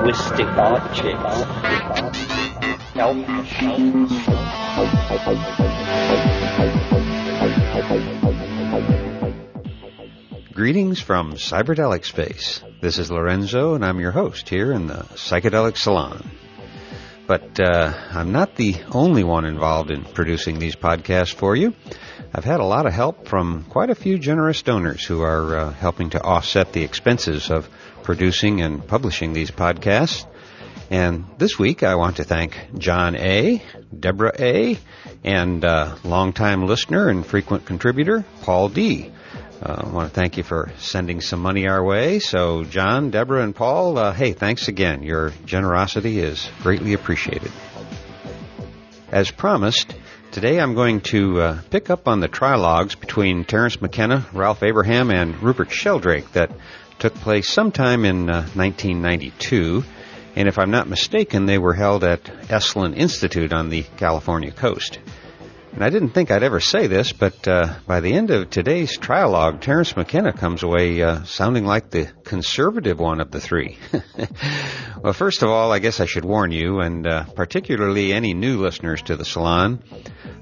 linguistic. Greetings from Cyberdelic Space. This is Lorenzo, and I'm your host here in the Psychedelic Salon. But uh, I'm not the only one involved in producing these podcasts for you. I've had a lot of help from quite a few generous donors who are uh, helping to offset the expenses of producing and publishing these podcasts. And this week I want to thank John A., Deborah A., and uh, longtime listener and frequent contributor, Paul D. Uh, I want to thank you for sending some money our way. So, John, Deborah, and Paul, uh, hey, thanks again. Your generosity is greatly appreciated. As promised, Today I'm going to uh, pick up on the trilogues between Terence McKenna, Ralph Abraham, and Rupert Sheldrake that took place sometime in uh, 1992. And if I'm not mistaken, they were held at Esalen Institute on the California coast. And I didn't think I'd ever say this, but uh, by the end of today's trialogue, Terence McKenna comes away uh, sounding like the conservative one of the three. well, first of all, I guess I should warn you, and uh, particularly any new listeners to the salon,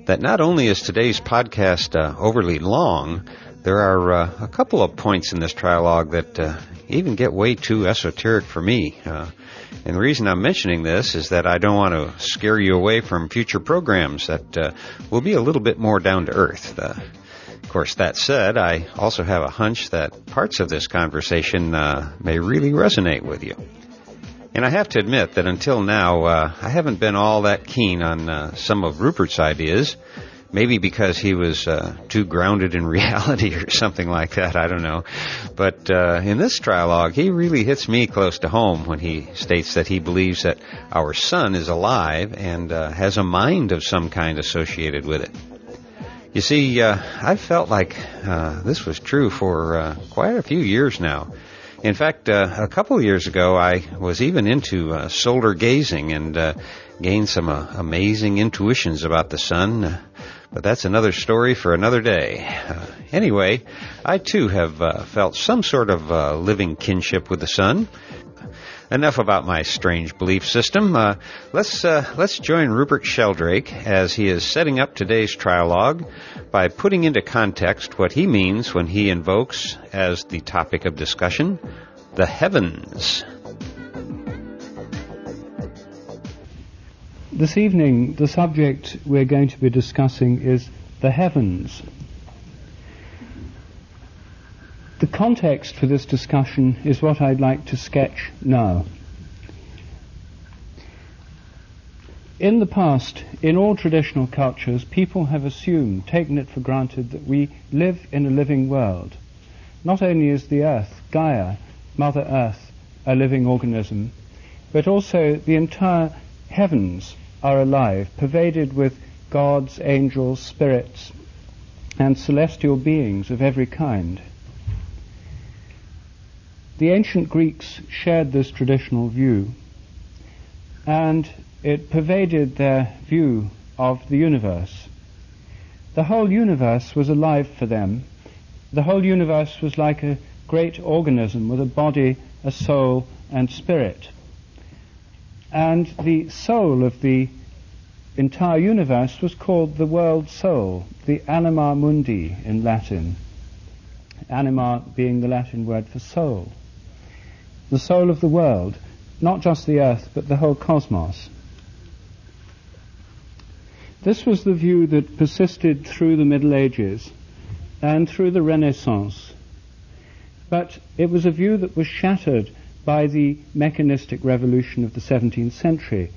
that not only is today's podcast uh, overly long, there are uh, a couple of points in this trialogue that uh, even get way too esoteric for me. And the reason I'm mentioning this is that I don't want to scare you away from future programs that uh, will be a little bit more down to earth. Uh, of course, that said, I also have a hunch that parts of this conversation uh, may really resonate with you. And I have to admit that until now, uh, I haven't been all that keen on uh, some of Rupert's ideas maybe because he was uh, too grounded in reality or something like that. I don't know. But uh, in this trialogue, he really hits me close to home when he states that he believes that our sun is alive and uh, has a mind of some kind associated with it. You see, uh, I've felt like uh, this was true for uh, quite a few years now. In fact, a couple years ago, I was even into solar gazing and gained some amazing intuitions about the sun. But that's another story for another day. Uh, anyway, I too have uh, felt some sort of uh, living kinship with the sun. Enough about my strange belief system. Uh, let's uh, let's join Rupert Sheldrake as he is setting up today's trialogue by putting into context what he means when he invokes as the topic of discussion the heavens. This evening, the subject we're going to be discussing is the heavens. The context for this discussion is what I'd like to sketch now. In the past, in all traditional cultures, people have assumed, taken it for granted, that we live in a living world. Not only is the earth, Gaia, Mother Earth, a living organism, but also the entire heavens are alive, pervaded with gods, angels, spirits, and celestial beings of every kind. The ancient Greeks shared this traditional view, and it pervaded their view of the universe. The whole universe was alive for them. The whole universe was like a great organism with a body, a soul, and spirit. And the soul of the entire universe was called the world soul, the anima mundi in Latin. Anima being the Latin word for soul. The soul of the world, not just the earth, but the whole cosmos. This was the view that persisted through the Middle Ages and through the Renaissance. But it was a view that was shattered by the mechanistic revolution of the 17th century,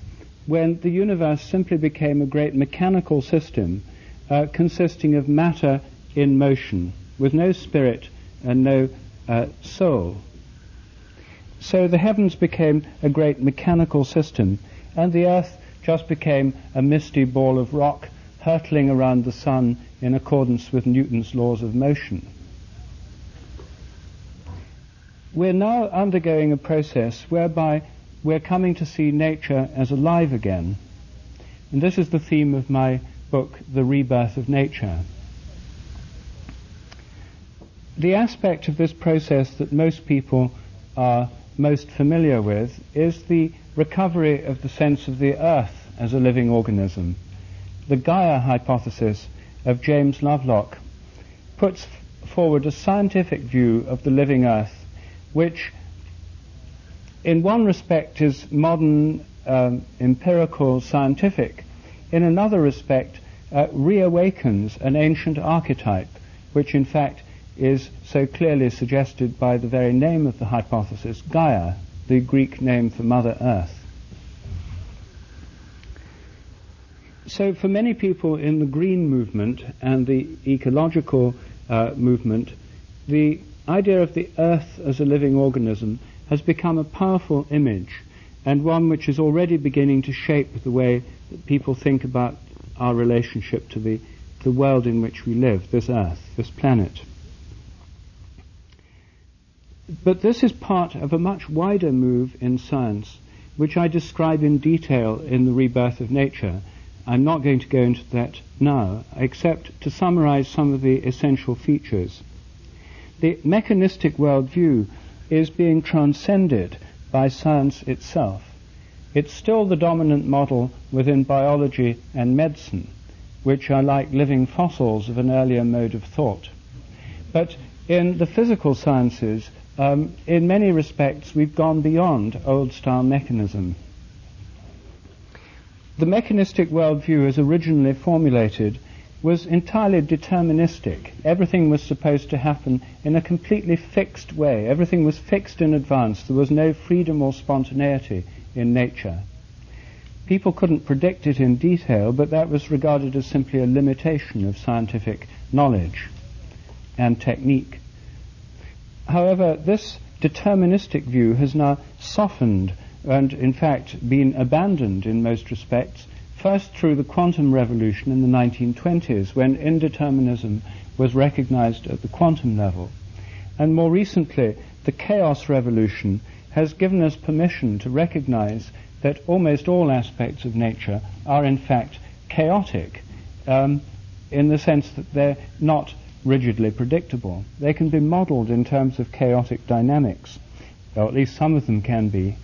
when the universe simply became a great mechanical system uh, consisting of matter in motion, with no spirit and no uh, soul. So the heavens became a great mechanical system, and the earth just became a misty ball of rock hurtling around the sun in accordance with Newton's laws of motion. We're now undergoing a process whereby we're coming to see nature as alive again. And this is the theme of my book, The Rebirth of Nature. The aspect of this process that most people are most familiar with is the recovery of the sense of the earth as a living organism. The Gaia hypothesis of James Lovelock puts forward a scientific view of the living earth, which in one respect is modern, um, empirical, scientific. In another respect, uh, reawakens an ancient archetype, which in fact is so clearly suggested by the very name of the hypothesis, Gaia, the Greek name for Mother Earth. So, for many people in the green movement and the ecological uh, movement, the idea of the earth as a living organism has become a powerful image and one which is already beginning to shape the way that people think about our relationship to the, the world in which we live, this earth, this planet. But this is part of a much wider move in science, which I describe in detail in The Rebirth of Nature. I'm not going to go into that now, except to summarize some of the essential features. The mechanistic worldview is being transcended by science itself. It's still the dominant model within biology and medicine, which are like living fossils of an earlier mode of thought. But in the physical sciences, um, in many respects, we've gone beyond old style mechanism. The mechanistic worldview, as originally formulated, was entirely deterministic. Everything was supposed to happen in a completely fixed way. Everything was fixed in advance. There was no freedom or spontaneity in nature. People couldn't predict it in detail, but that was regarded as simply a limitation of scientific knowledge and technique. However, this deterministic view has now softened and, in fact, been abandoned in most respects First, through the quantum revolution in the 1920s, when indeterminism was recognized at the quantum level. And more recently, the chaos revolution has given us permission to recognize that almost all aspects of nature are in fact chaotic um, in the sense that they're not rigidly predictable. They can be modeled in terms of chaotic dynamics, or at least some of them can be.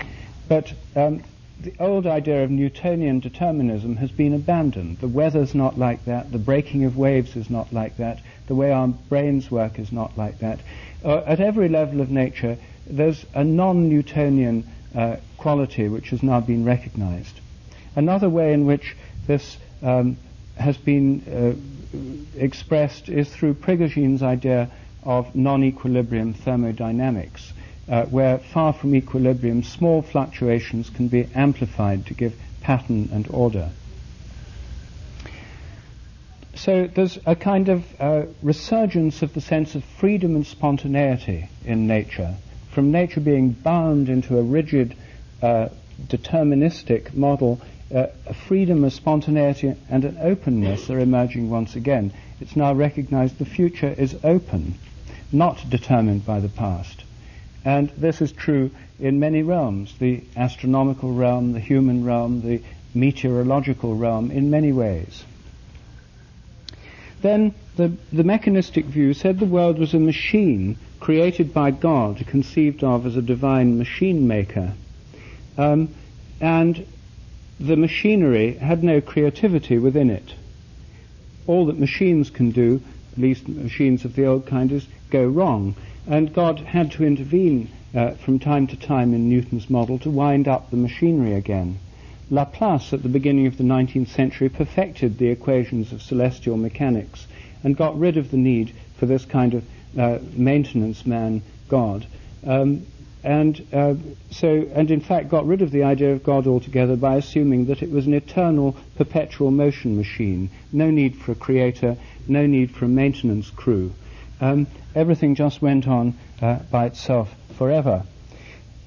But um, the old idea of Newtonian determinism has been abandoned. The weather's not like that. The breaking of waves is not like that. The way our brains work is not like that. Uh, at every level of nature, there's a non-Newtonian uh, quality which has now been recognized. Another way in which this um, has been uh, expressed is through Prigogine's idea of non-equilibrium thermodynamics uh, where far from equilibrium, small fluctuations can be amplified to give pattern and order. So there's a kind of uh, resurgence of the sense of freedom and spontaneity in nature, from nature being bound into a rigid, uh, deterministic model. Uh, a freedom, a spontaneity, and an openness are emerging once again. It's now recognized the future is open, not determined by the past. And this is true in many realms the astronomical realm, the human realm, the meteorological realm, in many ways. Then the, the mechanistic view said the world was a machine created by God, conceived of as a divine machine maker. Um, and the machinery had no creativity within it. All that machines can do, at least machines of the old kind, is go wrong. And God had to intervene uh, from time to time in Newton's model to wind up the machinery again. Laplace, at the beginning of the 19th century, perfected the equations of celestial mechanics and got rid of the need for this kind of uh, maintenance man God. Um, and uh, so, and in fact, got rid of the idea of God altogether by assuming that it was an eternal, perpetual motion machine. No need for a creator, no need for a maintenance crew um, everything just went on uh, by itself forever.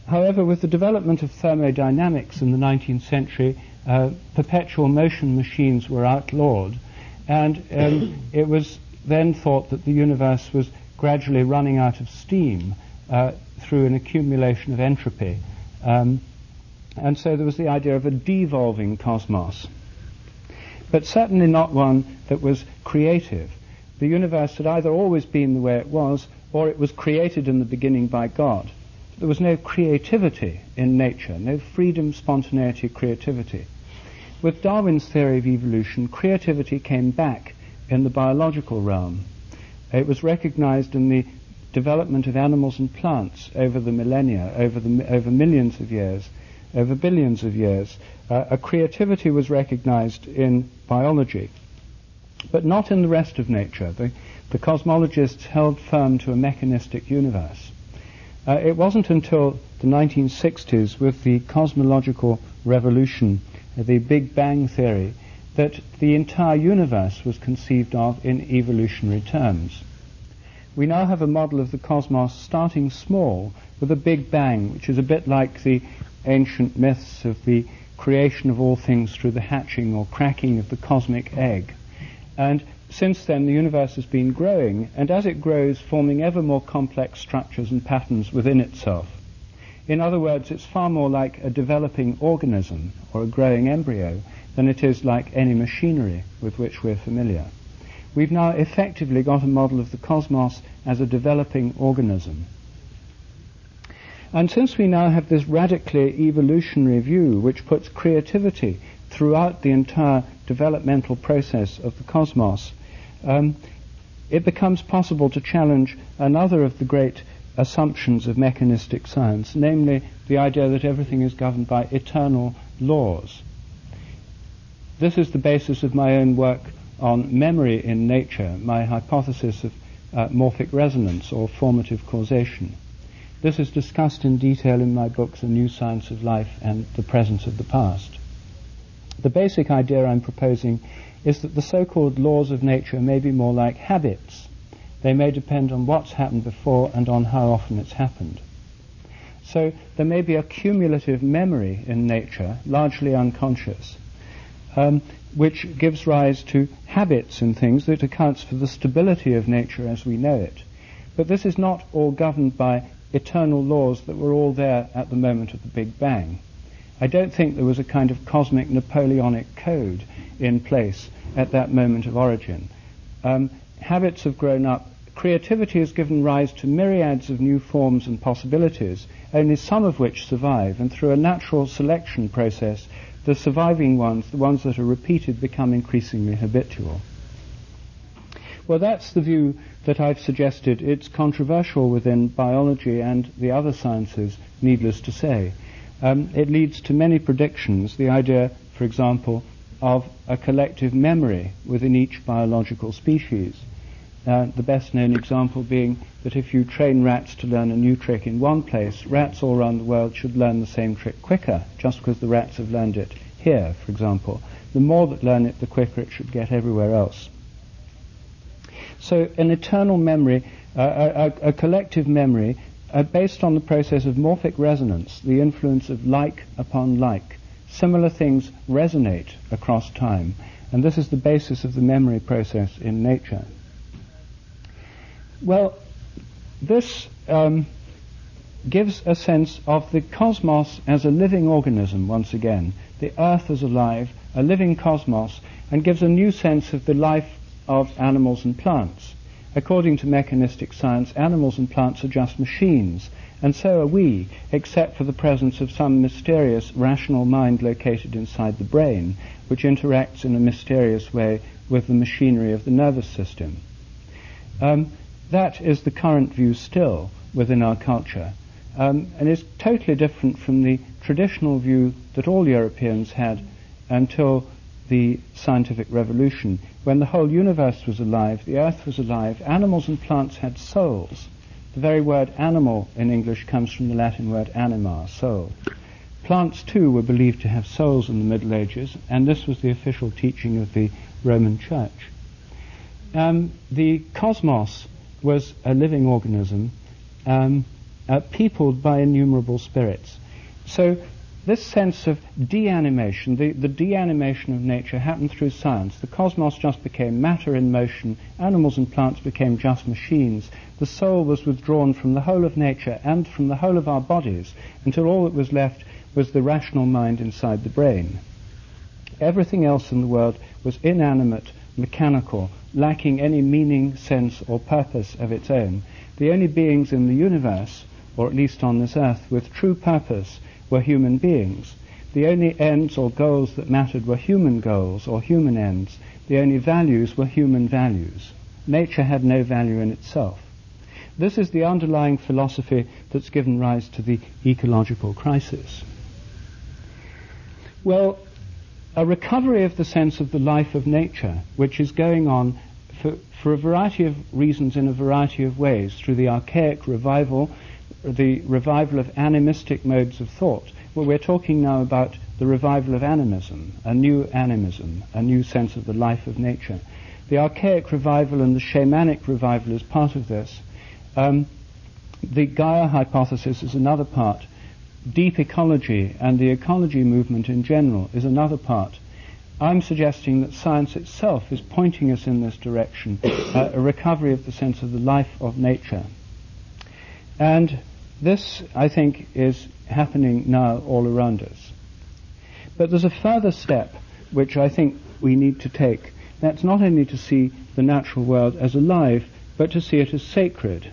However, with the development of thermodynamics in the 19th century, uh, perpetual motion machines were outlawed, and um, it was then thought that the universe was gradually running out of steam uh, through an accumulation of entropy. Um, and so there was the idea of a devolving cosmos, but certainly not one that was creative the universe had either always been the way it was, or it was created in the beginning by God. there was no creativity in nature, no freedom, spontaneity, creativity. With Darwin's theory of evolution, creativity came back in the biological realm. It was recognized in the development of animals and plants over the millennia, over, the, over millions of years, over billions of years. Uh, a creativity was recognized in biology, but not in the rest of nature. The, the cosmologists held firm to a mechanistic universe. Uh, it wasn't until the 1960s, with the cosmological revolution, uh, the Big Bang theory, that the entire universe was conceived of in evolutionary terms. We now have a model of the cosmos starting small with a big bang, which is a bit like the ancient myths of the creation of all things through the hatching or cracking of the cosmic egg. And since then, the universe has been growing, and as it grows, forming ever more complex structures and patterns within itself. In other words, it's far more like a developing organism or a growing embryo than it is like any machinery with which we're familiar. We've now effectively got a model of the cosmos as a developing organism. And since we now have this radically evolutionary view which puts creativity throughout the entire developmental process of the cosmos, um, it becomes possible to challenge another of the great assumptions of mechanistic science, namely the idea that everything is governed by eternal laws. This is the basis of my own work on memory in nature, my hypothesis of uh, morphic resonance or formative causation. This is discussed in detail in my books A New Science of Life and The Presence of the Past. The basic idea I'm proposing is that the so-called laws of nature may be more like habits. They may depend on what's happened before and on how often it's happened. So there may be a cumulative memory in nature, largely unconscious, um, which gives rise to habits in things that accounts for the stability of nature as we know it. But this is not all governed by eternal laws that were all there at the moment of the Big Bang. I don't think there was a kind of cosmic Napoleonic code in place at that moment of origin. Um, habits have grown up. Creativity has given rise to myriads of new forms and possibilities, only some of which survive, and through a natural selection process, the surviving ones, the ones that are repeated, become increasingly habitual. Well, that's the view that I've suggested. It's controversial within biology and the other sciences, needless to say. Um, it leads to many predictions. The idea, for example, of a collective memory within each biological species. Uh, the best known example being that if you train rats to learn a new trick in one place, rats all around the world should learn the same trick quicker, just because the rats have learned it here, for example. The more that learn it, the quicker it should get everywhere else. So an eternal memory, uh, a, a, collective memory uh, based on the process of morphic resonance, the influence of like upon like. Similar things resonate across time, and this is the basis of the memory process in nature. Well, this um, gives a sense of the cosmos as a living organism once again, the earth as alive, a living cosmos, and gives a new sense of the life of animals and plants. According to mechanistic science, animals and plants are just machines, and so are we, except for the presence of some mysterious rational mind located inside the brain, which interacts in a mysterious way with the machinery of the nervous system. Um, that is the current view still within our culture, um, and is totally different from the traditional view that all Europeans had until the scientific revolution, when the whole universe was alive, the earth was alive, animals and plants had souls. The very word animal in English comes from the Latin word anima, soul. Plants too were believed to have souls in the Middle Ages, and this was the official teaching of the Roman Church. Um, the cosmos was a living organism um, uh, peopled by innumerable spirits. So this sense of deanimation, the, the deanimation of nature happened through science. The cosmos just became matter in motion. Animals and plants became just machines. The soul was withdrawn from the whole of nature and from the whole of our bodies until all that was left was the rational mind inside the brain. Everything else in the world was inanimate, mechanical, lacking any meaning, sense, or purpose of its own. The only beings in the universe or at least on this earth, with true purpose were human beings. The only ends or goals that mattered were human goals or human ends. The only values were human values. Nature had no value in itself. This is the underlying philosophy that's given rise to the ecological crisis. Well, a recovery of the sense of the life of nature, which is going on for, for a variety of reasons in a variety of ways, through the archaic revival, the revival of animistic modes of thought. Well, we're talking now about the revival of animism, a new animism, a new sense of the life of nature. The archaic revival and the shamanic revival is part of this. Um, the Gaia hypothesis is another part. Deep ecology and the ecology movement in general is another part. I'm suggesting that science itself is pointing us in this direction, uh, a recovery of the sense of the life of nature. And this, I think, is happening now all around us. But there's a further step which I think we need to take. That's not only to see the natural world as alive, but to see it as sacred.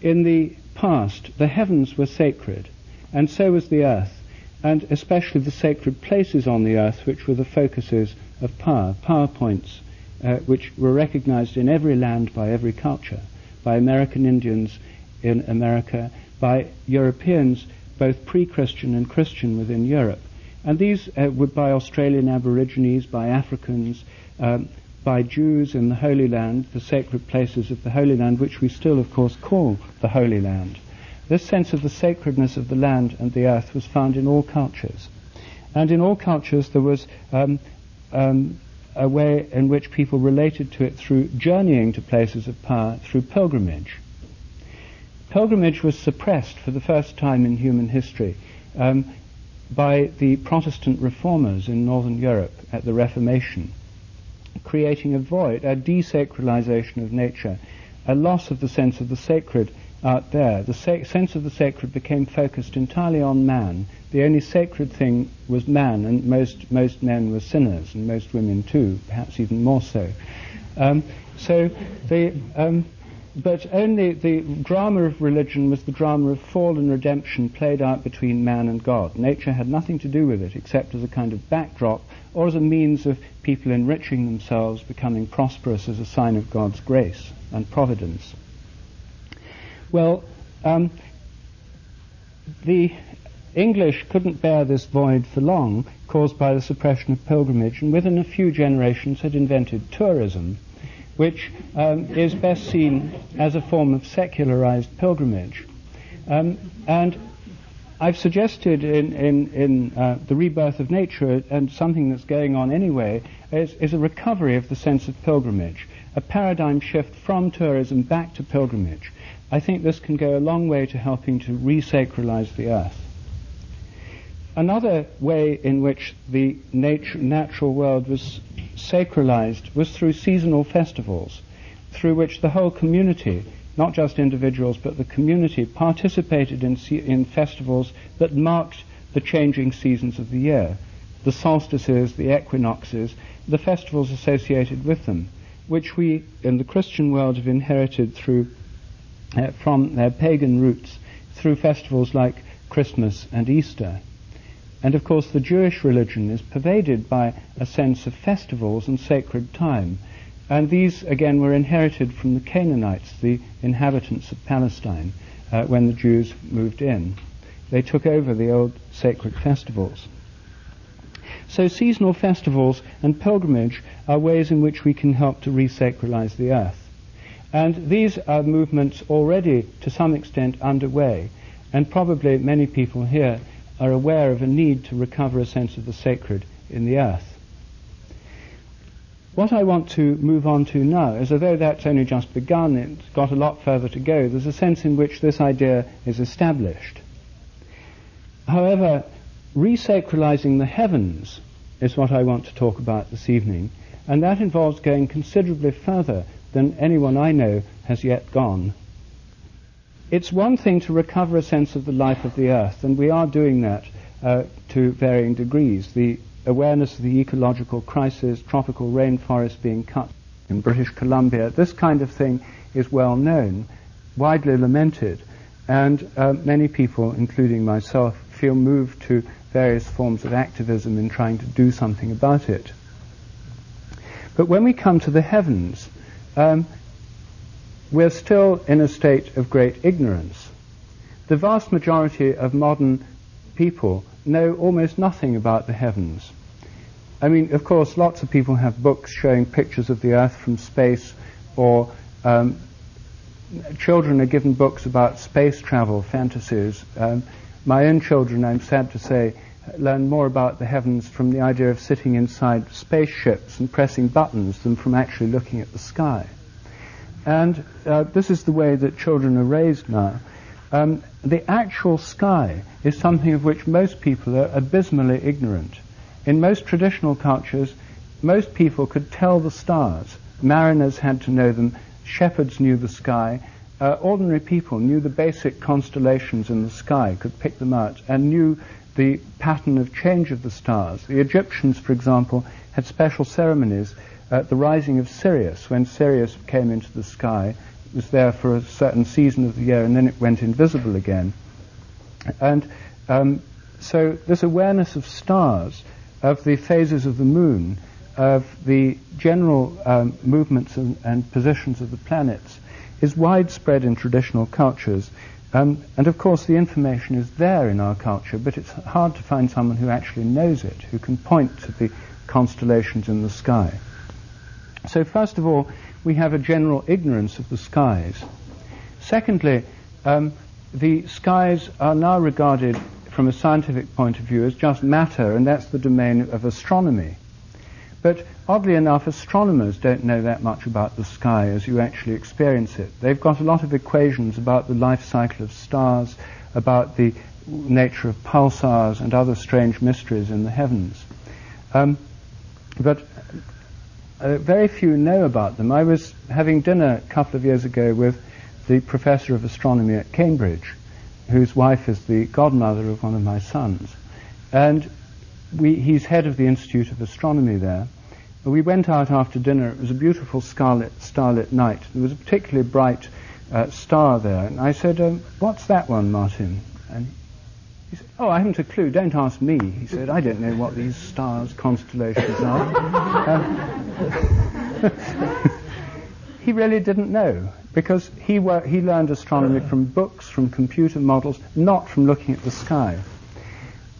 In the past, the heavens were sacred, and so was the earth and especially the sacred places on the earth, which were the focuses of power, power points, uh, which were recognized in every land by every culture, by American Indians in America, by Europeans, both pre-Christian and Christian within Europe. And these uh, were by Australian Aborigines, by Africans, um, by Jews in the Holy Land, the sacred places of the Holy Land, which we still, of course, call the Holy Land. This sense of the sacredness of the land and the earth was found in all cultures. And in all cultures there was um, um, a way in which people related to it through journeying to places of power through pilgrimage. Pilgrimage was suppressed for the first time in human history um, by the Protestant reformers in Northern Europe at the Reformation, creating a void, a desacralization of nature, a loss of the sense of the sacred out there, the sense of the sacred became focused entirely on man. The only sacred thing was man, and most, most men were sinners, and most women too, perhaps even more so. Um, so the, um, but only the drama of religion was the drama of fall and redemption played out between man and God. Nature had nothing to do with it except as a kind of backdrop or as a means of people enriching themselves, becoming prosperous as a sign of God's grace and providence. Well, um, the English couldn't bear this void for long, caused by the suppression of pilgrimage, and within a few generations had invented tourism, which um, is best seen as a form of secularized pilgrimage. Um, and I've suggested in, in, in uh, The Rebirth of Nature, and something that's going on anyway, is, is a recovery of the sense of pilgrimage, a paradigm shift from tourism back to pilgrimage. I think this can go a long way to helping to resacralize the earth. Another way in which the natural world was sacralized was through seasonal festivals, through which the whole community, not just individuals, but the community, participated in, in festivals that marked the changing seasons of the year, the solstices, the equinoxes, the festivals associated with them, which we in the Christian world have inherited through uh, from their pagan roots through festivals like Christmas and Easter. And of course, the Jewish religion is pervaded by a sense of festivals and sacred time. And these, again, were inherited from the Canaanites, the inhabitants of Palestine, uh, when the Jews moved in. They took over the old sacred festivals. So seasonal festivals and pilgrimage are ways in which we can help to resacralize the earth. And these are movements already, to some extent, underway. And probably many people here are aware of a need to recover a sense of the sacred in the earth. What I want to move on to now is, although that's only just begun, it's got a lot further to go, there's a sense in which this idea is established. However, resacralizing the heavens is what I want to talk about this evening, and that involves going considerably further than anyone I know has yet gone. It's one thing to recover a sense of the life of the earth, and we are doing that uh, to varying degrees. The awareness of the ecological crisis, tropical rainforests being cut in British Columbia, this kind of thing is well known, widely lamented. and uh, many people, including myself, feel moved to various forms of activism in trying to do something about it. But when we come to the heavens, um, we're still in a state of great ignorance. The vast majority of modern people know almost nothing about the heavens. I mean, of course, lots of people have books showing pictures of the Earth from space, or um, children are given books about space travel fantasies. Um, my own children, I'm sad to say, learn more about the heavens from the idea of sitting inside spaceships and pressing buttons than from actually looking at the sky. And uh, this is the way that children are raised now. Um, the actual sky is something of which most people are abysmally ignorant. In most traditional cultures, most people could tell the stars. Mariners had to know them, shepherds knew the sky, uh, ordinary people knew the basic constellations in the sky, could pick them out, and knew the pattern of change of the stars. The Egyptians, for example, had special ceremonies at the rising of Sirius, when Sirius came into the sky. It was there for a certain season of the year, and then it went invisible again. And um, so this awareness of stars, of the phases of the moon, of the general um, movements and, and, positions of the planets, is widespread in traditional cultures. Um, and of course, the information is there in our culture, but it's hard to find someone who actually knows it, who can point to the constellations in the sky. So, first of all, we have a general ignorance of the skies. Secondly, um, the skies are now regarded from a scientific point of view as just matter, and that's the domain of astronomy. But oddly enough, astronomers don't know that much about the sky as you actually experience it. They've got a lot of equations about the life cycle of stars, about the nature of pulsars and other strange mysteries in the heavens. Um, but uh, very few know about them. I was having dinner a couple of years ago with the professor of astronomy at Cambridge, whose wife is the godmother of one of my sons. And we, he's head of the Institute of Astronomy there. We went out after dinner. It was a beautiful scarlet, starlit night. There was a particularly bright uh, star there. And I said, um, What's that one, Martin? And he said, Oh, I haven't a clue. Don't ask me. He said, I don't know what these stars, constellations are. Um, he really didn't know because he, wor- he learned astronomy from books, from computer models, not from looking at the sky.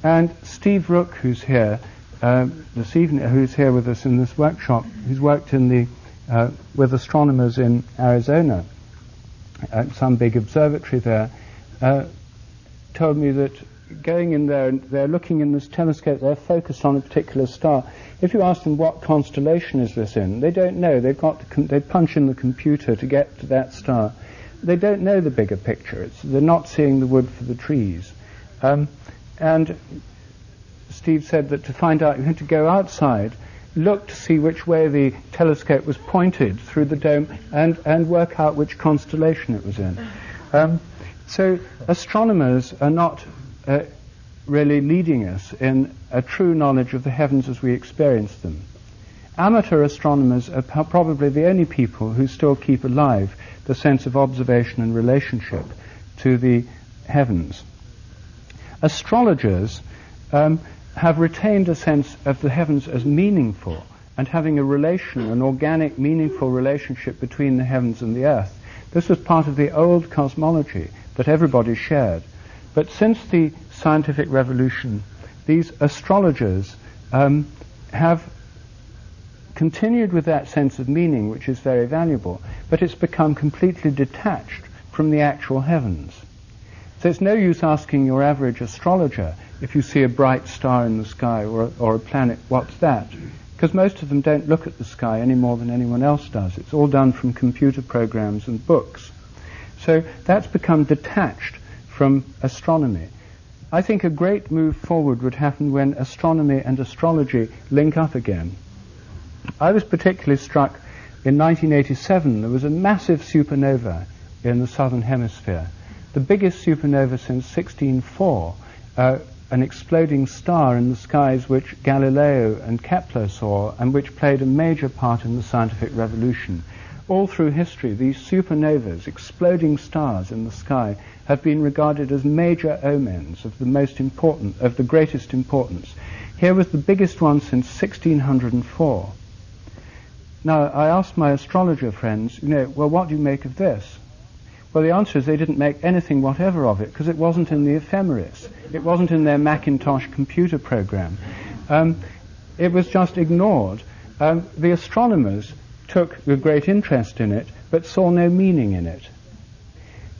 And Steve Rook, who's here uh, this evening, who's here with us in this workshop, who's worked in the, uh, with astronomers in Arizona at some big observatory there, uh, told me that going in there and they're looking in this telescope, they're focused on a particular star. If you ask them what constellation is this in, they don't know. They've got com- they punch in the computer to get to that star. They don't know the bigger picture. It's, they're not seeing the wood for the trees. Um, and Steve said that to find out, you had to go outside, look to see which way the telescope was pointed through the dome, and, and work out which constellation it was in. Um, so astronomers are not uh, really leading us in a true knowledge of the heavens as we experience them. Amateur astronomers are probably the only people who still keep alive the sense of observation and relationship to the heavens. Astrologers um, have retained a sense of the heavens as meaningful and having a relation, an organic, meaningful relationship between the heavens and the earth. This was part of the old cosmology that everybody shared. But since the scientific revolution, these astrologers um, have continued with that sense of meaning, which is very valuable, but it's become completely detached from the actual heavens. So it's no use asking your average astrologer if you see a bright star in the sky or, or a planet, what's that? Because most of them don't look at the sky any more than anyone else does. It's all done from computer programs and books. So that's become detached from astronomy. I think a great move forward would happen when astronomy and astrology link up again. I was particularly struck in 1987, there was a massive supernova in the southern hemisphere, the biggest supernova since 1604. Uh, an exploding star in the skies which Galileo and Kepler saw and which played a major part in the scientific revolution. All through history, these supernovas, exploding stars in the sky, have been regarded as major omens of the most important, of the greatest importance. Here was the biggest one since 1604. Now, I asked my astrologer friends, you know, well, what do you make of this? Well, the answer is they didn't make anything whatever of it because it wasn't in the ephemeris. It wasn't in their Macintosh computer program. Um, it was just ignored. Um, the astronomers took a great interest in it, but saw no meaning in it.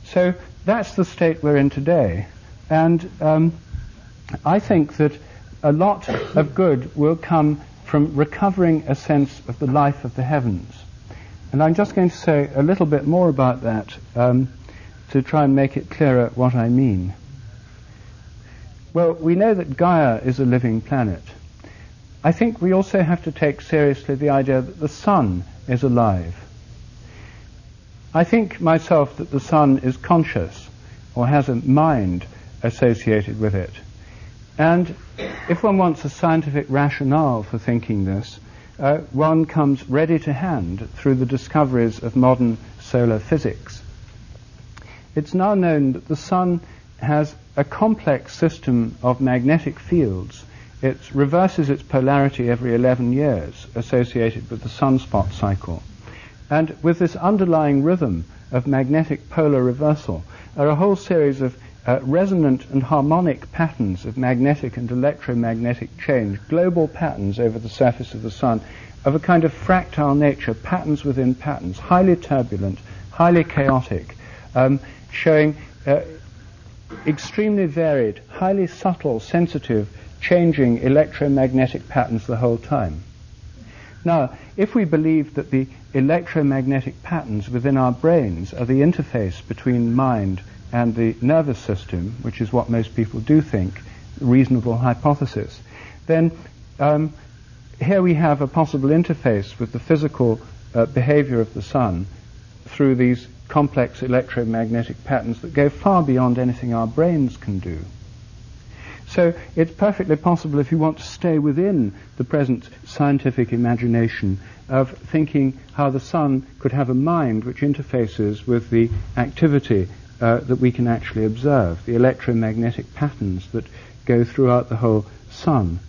So that's the state we're in today. And um, I think that a lot of good will come from recovering a sense of the life of the heavens. And I'm just going to say a little bit more about that um, to try and make it clearer what I mean. Well, we know that Gaia is a living planet. I think we also have to take seriously the idea that the sun is alive. I think myself that the sun is conscious or has a mind associated with it. And if one wants a scientific rationale for thinking this, uh, one comes ready to hand through the discoveries of modern solar physics. It's now known that the sun has a complex system of magnetic fields it reverses its polarity every 11 years, associated with the sunspot cycle. And with this underlying rhythm of magnetic polar reversal are a whole series of uh, resonant and harmonic patterns of magnetic and electromagnetic change, global patterns over the surface of the sun of a kind of fractal nature, patterns within patterns, highly turbulent, highly chaotic, um, showing uh, extremely varied, highly subtle, sensitive changing electromagnetic patterns the whole time. Now, if we believe that the electromagnetic patterns within our brains are the interface between mind and the nervous system, which is what most people do think, reasonable hypothesis, then um, here we have a possible interface with the physical uh, behavior of the sun through these complex electromagnetic patterns that go far beyond anything our brains can do. So it's perfectly possible if you want to stay within the present scientific imagination of thinking how the sun could have a mind which interfaces with the activity uh, that we can actually observe, the electromagnetic patterns that go throughout the whole sun.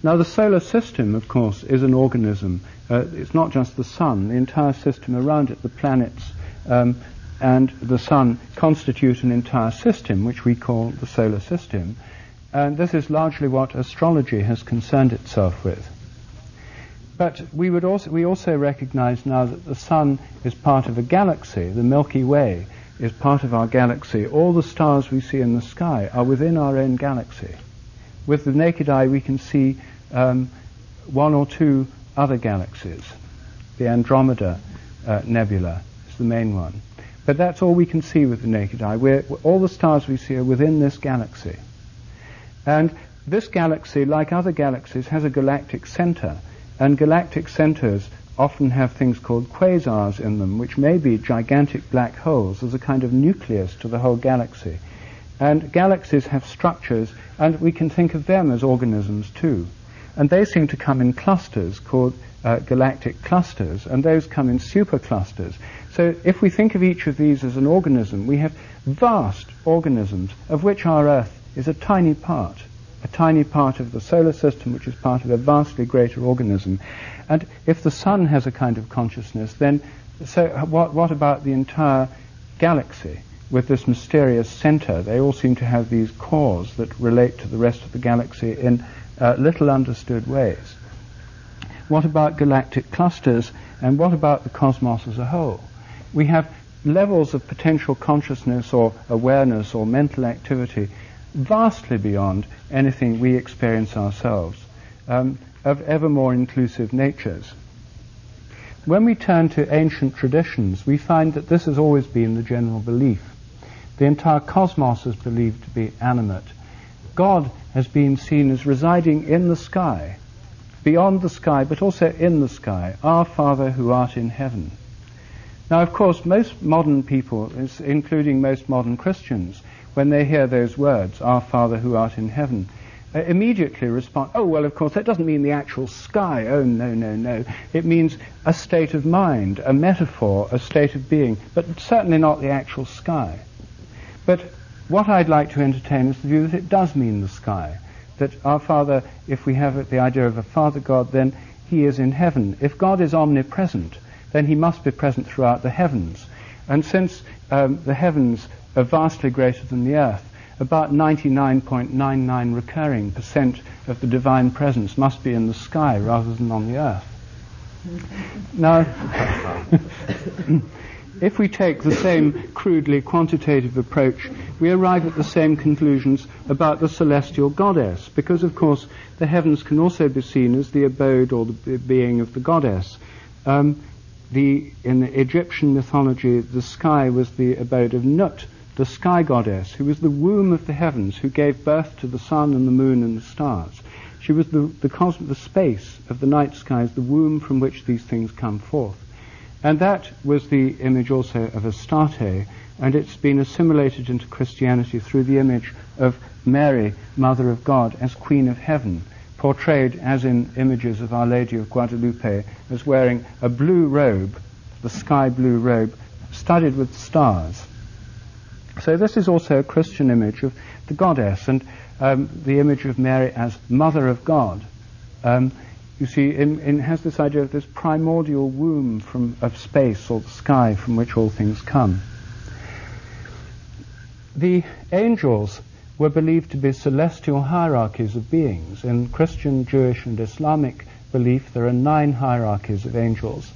Now, the solar system, of course, is an organism. Uh, it's not just the sun, the entire system around it, the planets, um, and the sun constitute an entire system, which we call the solar system. And this is largely what astrology has concerned itself with. But we, would also, we also recognize now that the sun is part of a galaxy. The Milky Way is part of our galaxy. All the stars we see in the sky are within our own galaxy. With the naked eye, we can see um, one or two other galaxies. The Andromeda uh, Nebula is the main one. But that's all we can see with the naked eye. We're, all the stars we see are within this galaxy. And this galaxy, like other galaxies, has a galactic center. And galactic centers often have things called quasars in them, which may be gigantic black holes as a kind of nucleus to the whole galaxy. And galaxies have structures, and we can think of them as organisms too. And they seem to come in clusters called uh, galactic clusters, and those come in superclusters. So if we think of each of these as an organism, we have vast organisms, of which our Earth is a tiny part, a tiny part of the solar system, which is part of a vastly greater organism. And if the sun has a kind of consciousness, then so what, what about the entire galaxy with this mysterious center? They all seem to have these cores that relate to the rest of the galaxy in uh, little understood ways. What about galactic clusters? And what about the cosmos as a whole? We have levels of potential consciousness or awareness or mental activity vastly beyond anything we experience ourselves, um, of ever more inclusive natures. When we turn to ancient traditions, we find that this has always been the general belief. The entire cosmos is believed to be animate. God has been seen as residing in the sky, beyond the sky, but also in the sky, our Father who art in heaven. Now, of course, most modern people, including most modern Christians, when they hear those words, Our Father who art in heaven, uh, immediately respond, oh, well, of course, that doesn't mean the actual sky. Oh, no, no, no. It means a state of mind, a metaphor, a state of being, but certainly not the actual sky. But what I'd like to entertain is the view that it does mean the sky. That our Father, if we have the idea of a Father God, then He is in heaven. If God is omnipresent, then He must be present throughout the heavens. And since um, the heavens are vastly greater than the earth, about 99.99 recurring percent of the divine presence must be in the sky rather than on the earth. now, if we take the same crudely quantitative approach, we arrive at the same conclusions about the celestial goddess, because of course the heavens can also be seen as the abode or the being of the goddess. Um, the, in the Egyptian mythology, the sky was the abode of Nut, the sky goddess, who was the womb of the heavens, who gave birth to the sun and the moon and the stars. She was the, the, cosmic, the space of the night skies, the womb from which these things come forth. And that was the image also of Astarte, and it's been assimilated into Christianity through the image of Mary, Mother of God, as Queen of Heaven, portrayed as in images of Our Lady of Guadalupe as wearing a blue robe, the sky blue robe, studded with stars. So this is also a Christian image of the goddess and um, the image of Mary as Mother of God. Um, you see, it has this idea of this primordial womb from, of space or the sky from which all things come. The angels were believed to be celestial hierarchies of beings. In Christian, Jewish, and Islamic belief, there are nine hierarchies of angels.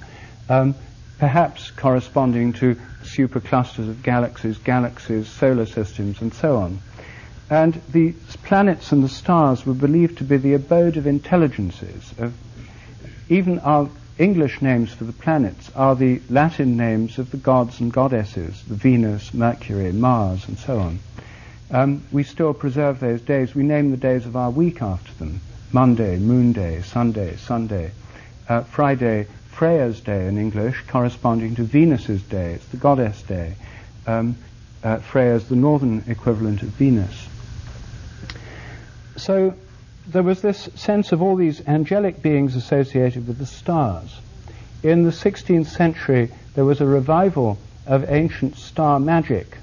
Um, perhaps corresponding to superclusters of galaxies, galaxies, solar systems, and so on. And the planets and the stars were believed to be the abode of intelligences. Of even our English names for the planets are the Latin names of the gods and goddesses, the Venus, Mercury, Mars, and so on. Um, we still preserve those days. We name the days of our week after them. Monday, Moon Day, Sunday, Sunday. Uh, Friday, Freya's day in English, corresponding to Venus's day. It's the goddess day. Um, uh, Freya's the northern equivalent of Venus. So there was this sense of all these angelic beings associated with the stars. In the 16th century, there was a revival of ancient star magic.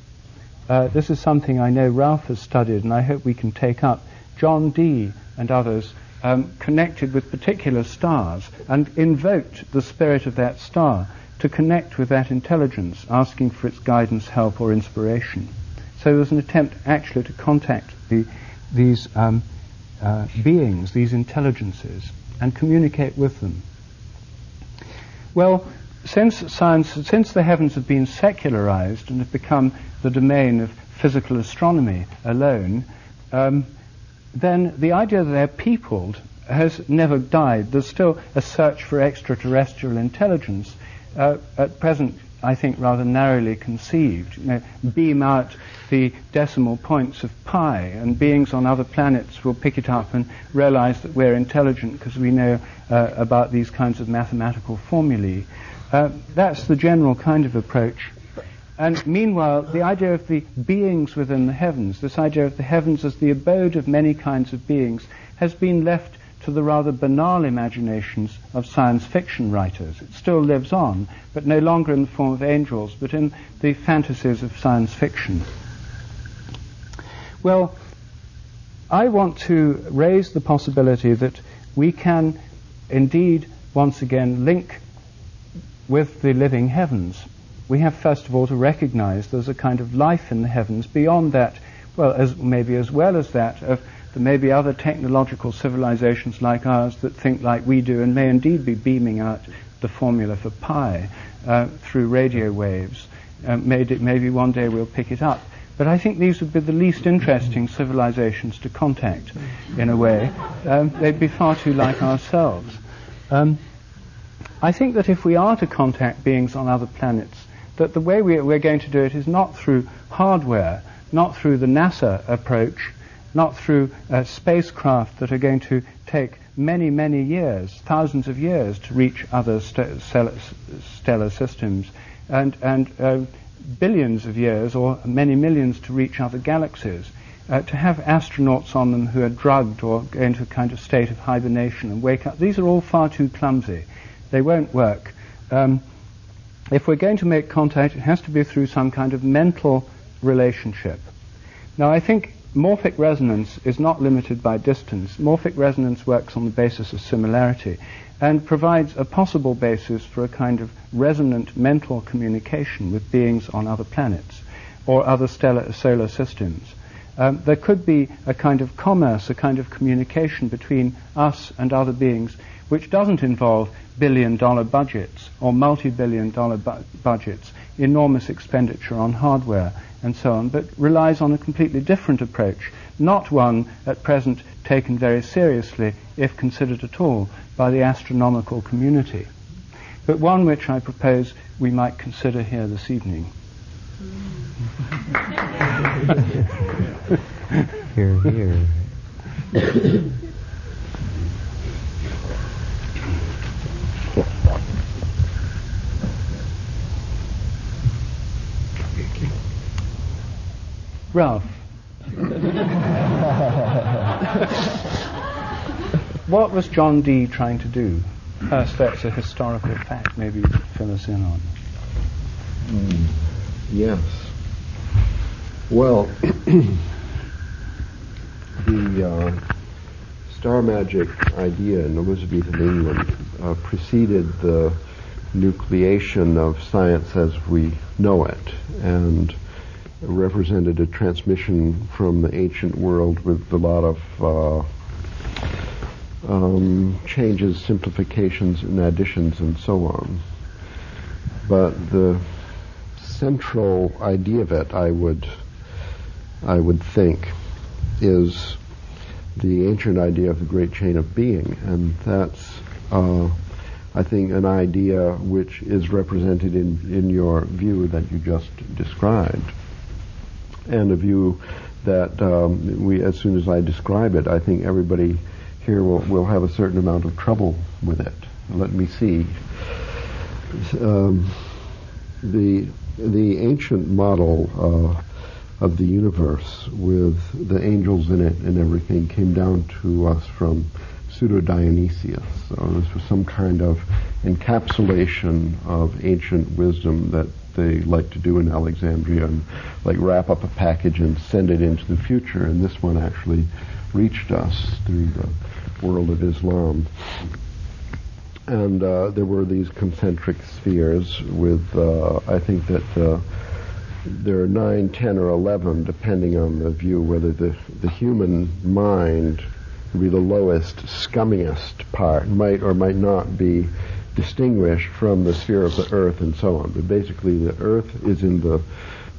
Uh, this is something I know Ralph has studied, and I hope we can take up. John Dee and others um, connected with particular stars and invoked the spirit of that star to connect with that intelligence, asking for its guidance, help, or inspiration. So there was an attempt actually to contact the, these um, uh, beings, these intelligences, and communicate with them. Well, since science, since the heavens have been secularized and have become the domain of physical astronomy alone, um, then the idea that they're peopled has never died. There's still a search for extraterrestrial intelligence, uh, at present, I think, rather narrowly conceived. You know, beam out the decimal points of pi, and beings on other planets will pick it up and realize that we're intelligent because we know uh, about these kinds of mathematical formulae. Uh, that's the general kind of approach. And meanwhile, the idea of the beings within the heavens, this idea of the heavens as the abode of many kinds of beings, has been left to the rather banal imaginations of science fiction writers. It still lives on, but no longer in the form of angels, but in the fantasies of science fiction. Well, I want to raise the possibility that we can indeed once again link with the living heavens we have first of all to recognize there's a kind of life in the heavens beyond that, well, as maybe as well as that of there may be other technological civilizations like ours that think like we do and may indeed be beaming out the formula for pi uh, through radio waves. Uh, maybe, maybe one day we'll pick it up. But I think these would be the least interesting civilizations to contact, in a way. Um, they'd be far too like ourselves. Um, I think that if we are to contact beings on other planets, that the way we, we're going to do it is not through hardware, not through the NASA approach, not through uh, spacecraft that are going to take many, many years, thousands of years to reach other st- stellar systems, and, and uh, billions of years or many millions to reach other galaxies. uh, to have astronauts on them who are drugged or go into a kind of state of hibernation and wake up, these are all far too clumsy. They won't work. Um, if we're going to make contact, it has to be through some kind of mental relationship. Now, I think morphic resonance is not limited by distance. Morphic resonance works on the basis of similarity and provides a possible basis for a kind of resonant mental communication with beings on other planets or other stellar solar systems. Um, there could be a kind of commerce, a kind of communication between us and other beings, which doesn't involve billion dollar budgets or multi billion dollar bu- budgets, enormous expenditure on hardware, and so on, but relies on a completely different approach, not one at present taken very seriously, if considered at all, by the astronomical community, but one which I propose we might consider here this evening. here, here. Ralph. what was John Dee trying to do? First, that's a historical fact. Maybe you could fill us in on. Mm, yes. Well, the uh, star magic idea in Elizabethan England uh, preceded the nucleation of science as we know it, and represented a transmission from the ancient world with a lot of uh, um, changes, simplifications, and additions, and so on. But the central idea of it, I would, I would think, is the ancient idea of the great chain of being, and that's, uh, I think, an idea which is represented in, in your view that you just described and a view that um, we, as soon as I describe it, I think everybody here will, will have a certain amount of trouble with it. Let me see. Um, the the ancient model uh, of the universe with the angels in it and everything came down to us from Pseudo Dionysius. So this was some kind of encapsulation of ancient wisdom that they like to do in Alexandria and like wrap up a package and send it into the future. And this one actually reached us through the world of Islam. And uh, there were these concentric spheres with, uh, I think that uh, there are nine, ten, or eleven, depending on the view, whether the, the human mind would be the lowest, scummiest part, might or might not be distinguished from the sphere of the earth and so on. But basically, the earth is in the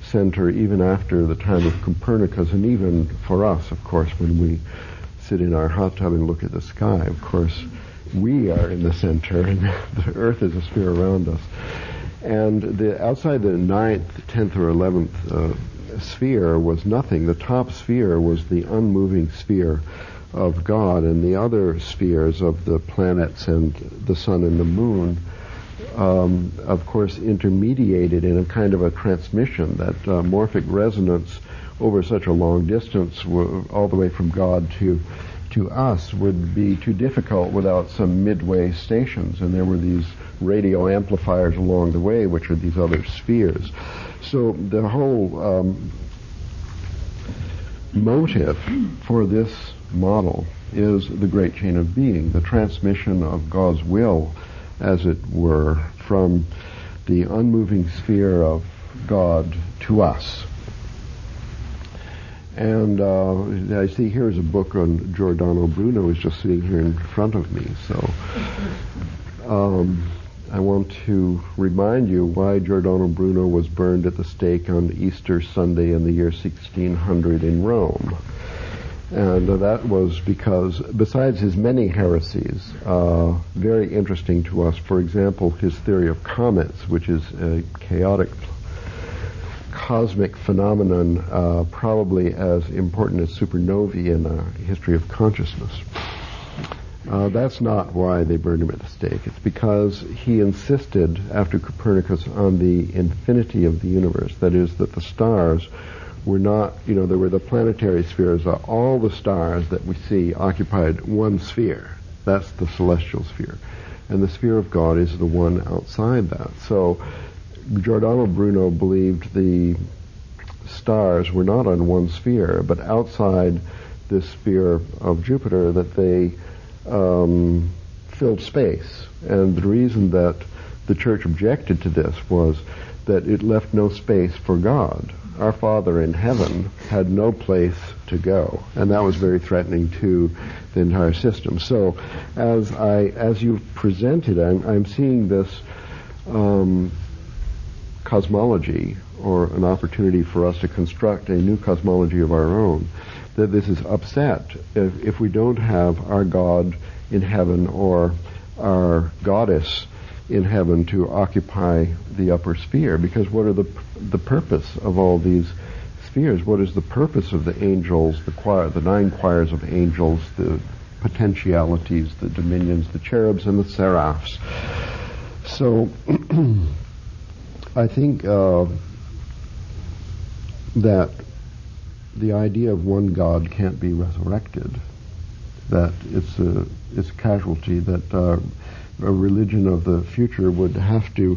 center even after the time of Copernicus, and even for us, of course, when we sit in our hot tub and look at the sky, of course, we are in the center, and the earth is a sphere around us. And the outside the ninth, tenth, or eleventh uh, sphere was nothing. The top sphere was the unmoving sphere of God, and the other spheres of the planets and the sun and the moon, um, of course, intermediated in a kind of a transmission that uh, morphic resonance over such a long distance, all the way from God to to us, would be too difficult without some midway stations, and there were these radio amplifiers along the way, which are these other spheres. So the whole um, motive for this model is the great chain of being, the transmission of God's will, as it were, from the unmoving sphere of God to us. And uh, I see here is a book on Giordano Bruno is just sitting here in front of me. So um, I want to remind you why Giordano Bruno was burned at the stake on Easter Sunday in the year 1600 in Rome. And uh, that was because, besides his many heresies, uh, very interesting to us, for example, his theory of comets, which is a chaotic cosmic phenomenon, uh, probably as important as supernovae in the history of consciousness. Uh, that's not why they burned him at the stake. It's because he insisted, after Copernicus, on the infinity of the universe. That is, that the stars were not, you know, there were the planetary spheres. All the stars that we see occupied one sphere. That's the celestial sphere. And the sphere of God is the one outside that. So Giordano Bruno believed the stars were not on one sphere, but outside this sphere of Jupiter that they um, filled space. And the reason that the church objected to this was that it left no space for God. Our Father in heaven had no place to go, and that was very threatening to the entire system. So, as I as you presented, I'm, I'm seeing this um, cosmology or an opportunity for us to construct a new cosmology of our own. That this is upset if, if we don't have our God in heaven or our goddess in heaven to occupy the upper sphere. Because what are the the purpose of all these spheres? What is the purpose of the angels, the choir, the nine choirs of angels, the potentialities, the dominions, the cherubs, and the seraphs? So, I think uh, that the idea of one God can't be resurrected. That it's a it's a casualty that. Uh, a religion of the future would have to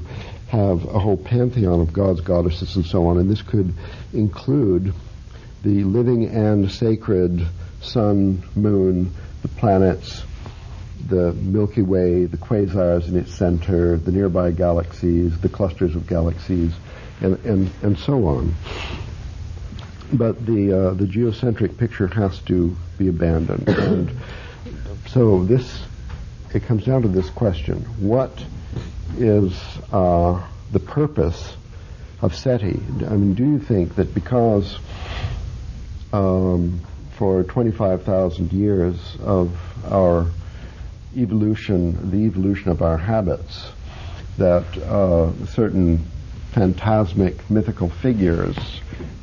have a whole pantheon of gods, goddesses, and so on, and this could include the living and sacred sun, moon, the planets, the Milky Way, the quasars in its center, the nearby galaxies, the clusters of galaxies, and, and, and so on. But the, uh, the geocentric picture has to be abandoned. and so this it comes down to this question. What is uh, the purpose of SETI? I mean, do you think that because um, for 25,000 years of our evolution, the evolution of our habits, that uh, certain phantasmic mythical figures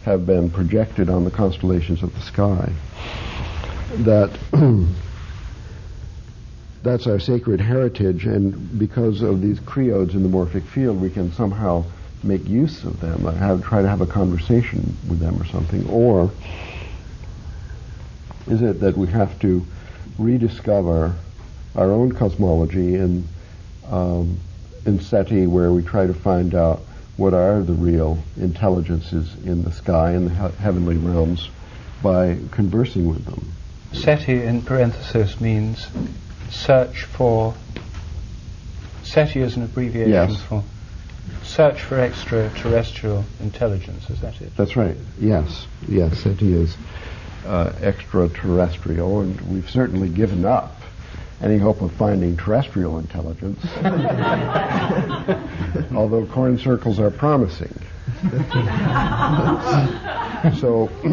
have been projected on the constellations of the sky, that that's our sacred heritage, and because of these chreodes in the morphic field, we can somehow make use of them, have, try to have a conversation with them or something. Or is it that we have to rediscover our own cosmology in, um, in SETI, where we try to find out what are the real intelligences in the sky and the he- heavenly realms by conversing with them? SETI in parenthesis means search for SETI is an abbreviation yes. for search for extraterrestrial intelligence. Is that it? That's right. Yes, yes, SETI is uh, extraterrestrial, and we've certainly given up any hope of finding terrestrial intelligence. Although corn circles are promising. so,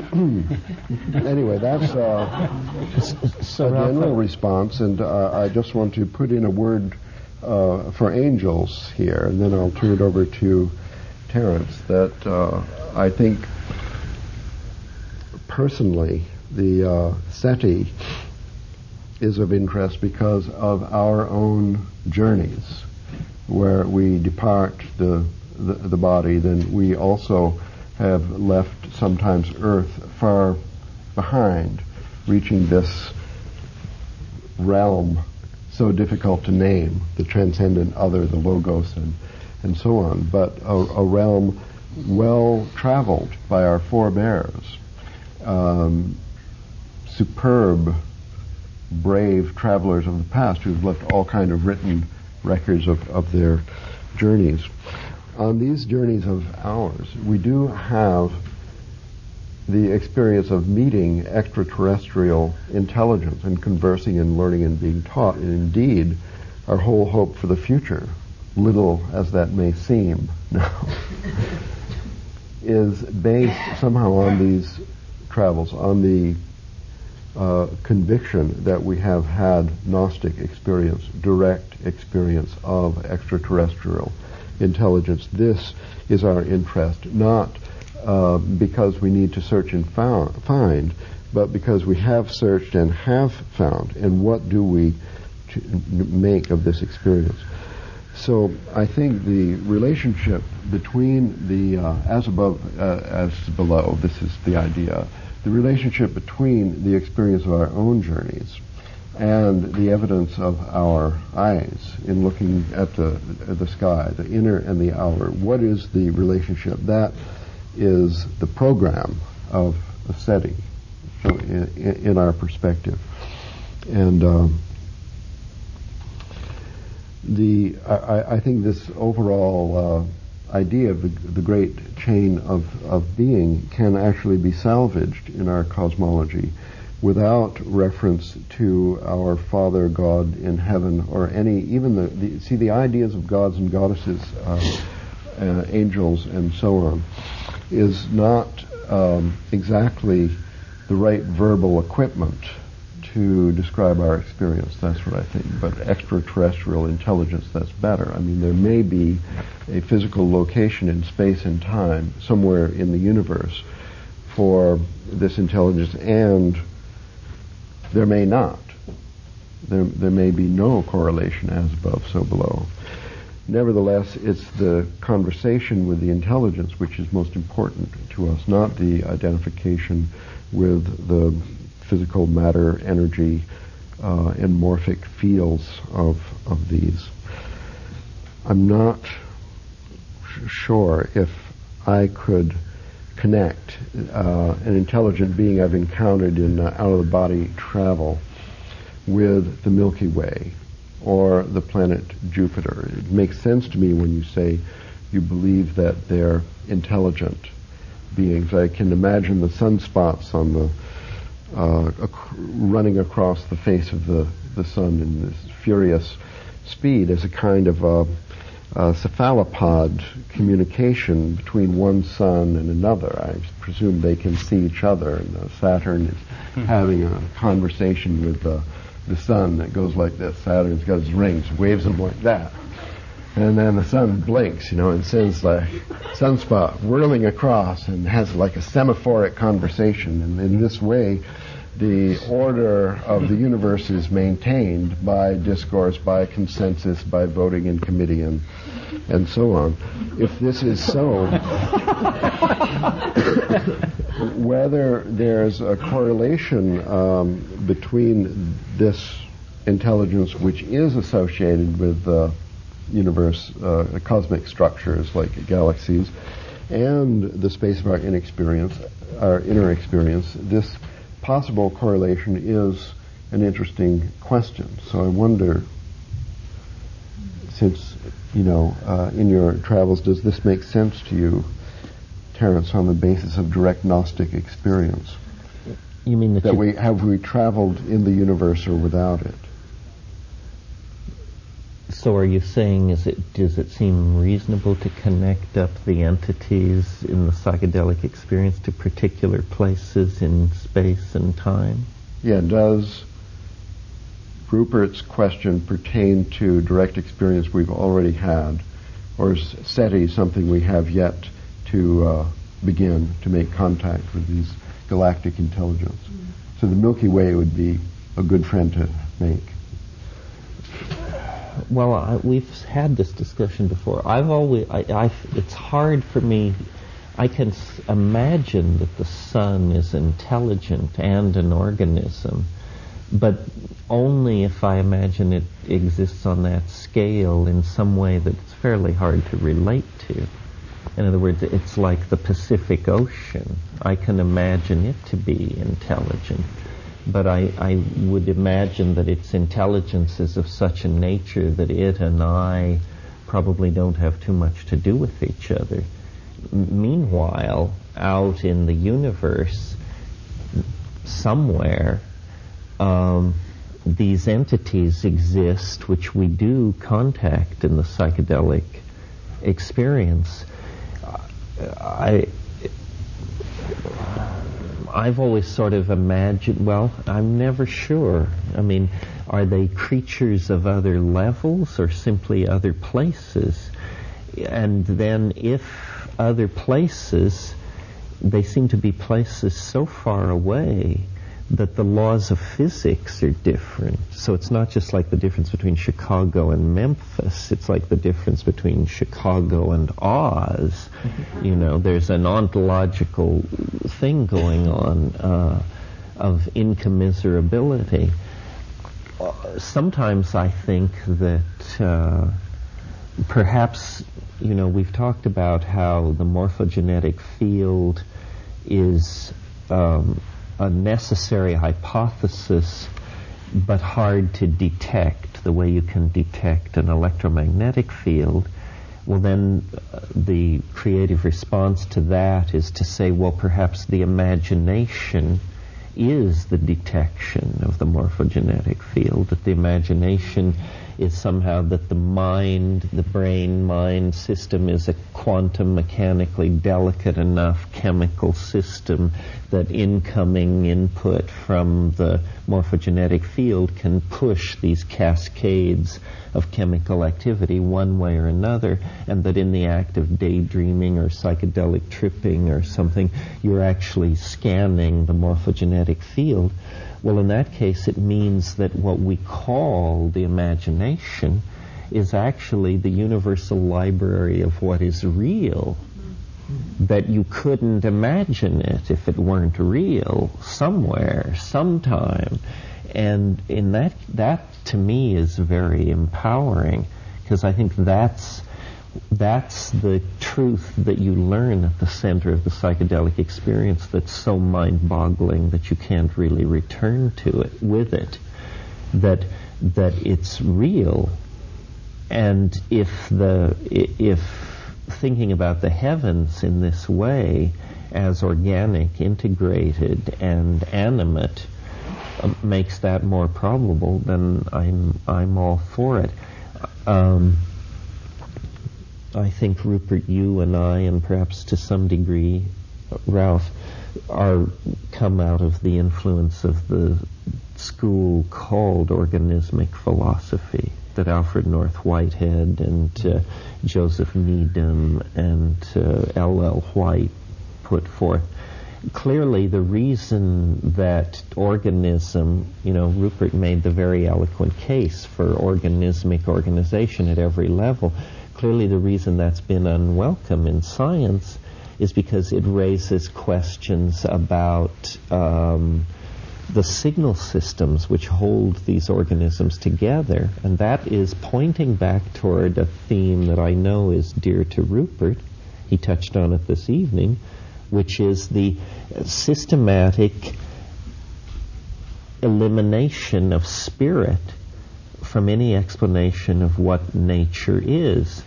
anyway, that's uh, a general response, and uh, I just want to put in a word uh, for angels here, and then I'll turn it over to Terence. That uh, I think personally, the uh, SETI is of interest because of our own journeys, where we depart the the, the body, then we also have left sometimes Earth far behind, reaching this realm so difficult to name, the transcendent other, the logos, and, and so on, but a, a realm well traveled by our forebears. Um, superb, brave travelers of the past who've left all kind of written records of, of their journeys on these journeys of ours, we do have the experience of meeting extraterrestrial intelligence and conversing and learning and being taught. And indeed, our whole hope for the future, little as that may seem now, is based somehow on these travels, on the uh, conviction that we have had Gnostic experience, direct experience of extraterrestrial intelligence. This is our interest, not uh, because we need to search and found, find, but because we have searched and have found. And what do we make of this experience? So I think the relationship between the uh, as above uh, as below, this is the idea, the relationship between the experience of our own journeys and the evidence of our eyes in looking at the, at the sky, the inner and the outer. What is the relationship? That is the program of a SETI so in, in, our perspective. And um, the I, I, think this overall uh, idea of the, the, great chain of, of being can actually be salvaged in our cosmology without reference to our Father God in heaven or any even the, the see the ideas of gods and goddesses, uh, uh, angels and so on, is not um, exactly the right verbal equipment to describe our experience. That's what I think. But extraterrestrial intelligence, that's better. I mean, there may be a physical location in space and time somewhere in the universe for this intelligence, and there may not. There, there may be no correlation as above, so below. Nevertheless, it's the conversation with the intelligence which is most important to us, not the identification with the physical matter, energy, uh, and morphic fields of, of these. I'm not sure if I could connect uh, an intelligent being I've encountered in uh, out of the body travel with the Milky Way or the planet Jupiter. It makes sense to me when you say you believe that they're intelligent beings. I can imagine the sunspots on the uh, ac- running across the face of the, the sun in this furious speed as a kind of a cephalopod communication between one sun and another. I presume they can see each other, and uh, Saturn is hmm. having a conversation with the, the sun that goes like this. Saturn's got his rings, waves them like that and then the sun blinks, you know, and sends like sunspot whirling across and has like a semaphoric conversation. And in this way, the order of the universe is maintained by discourse, by consensus, by voting in committee, and, and so on. If this is so, whether there's a correlation um, between this intelligence, which is associated with the universe, uh, cosmic structures like galaxies, and the space of our inexperience, our inner experience, this possible correlation is an interesting question. So I wonder, since you know, uh, in your travels, does this make sense to you, Terence, on the basis of direct Gnostic experience? You mean that, that we have we traveled in the universe or without it? So are you saying is it does it seem reasonable to connect up the entities in the psychedelic experience to particular places in space and time? Yeah, does Rupert's question pertain to direct experience we've already had, or is SETI something we have yet to uh, begin to make contact with these galactic intelligence? Mm-hmm. So the Milky Way would be a good friend to make well, I, we've had this discussion before. I've always, I, I, it's hard for me. I can imagine that the sun is intelligent and an organism, but only if I imagine it exists on that scale in some way that's fairly hard to relate to. In other words, it's like the Pacific Ocean. I can imagine it to be intelligent but I, I would imagine that its intelligence is of such a nature that it and I probably don't have too much to do with each other. M- meanwhile, out in the universe, somewhere, um, these entities exist which we do contact in the psychedelic experience. I, I've always sort of imagined, well, I'm never sure. I mean, are they creatures of other levels or simply other places? And then if other places, they seem to be places so far away that the laws of physics are different. So it's not just like the difference between Chicago and Memphis. It's like the difference between Chicago and Oz. You know, there's an ontological thing going on uh, of incommensurability. Sometimes I think that uh, perhaps, you know, we've talked about how the morphogenetic field is um, a necessary hypothesis, but hard to detect the way you can detect an electromagnetic field, well, then uh, the creative response to that is to say, well, perhaps the imagination is the detection of the morphogenetic field, that the imagination is somehow that the mind, the brain mind system is a quantum mechanically delicate enough chemical system that incoming input from the morphogenetic field can push these cascades of chemical activity one way or another, and that in the act of daydreaming or psychedelic tripping or something, you're actually scanning the morphogenetic field. Well, in that case, it means that what we call the imagination is actually the universal library of what is real. That you couldn't imagine it if it weren't real somewhere, sometime. And in that, that to me is very empowering because I think that's that's the truth that you learn at the center of the psychedelic experience that's so mind-boggling that you can't really return to it with it that that it's real. And if the if thinking about the heavens in this way as organic integrated and animate uh, makes that more probable then I'm I'm all for it. Um, I think Rupert, you and I, and perhaps to some degree Ralph, are come out of the influence of the school called organismic philosophy that Alfred North Whitehead and uh, Joseph Needham and uh, L. L. Whyte put forth. Clearly, the reason that organism, you know, Rupert made the very eloquent case for organismic organization at every level clearly the reason that's been unwelcome in science is because it raises questions about um, the signal systems which hold these organisms together, and that is pointing back toward a theme that I know is dear to Rupert. He touched on it this evening, which is the systematic elimination of spirit from any explanation of what nature is.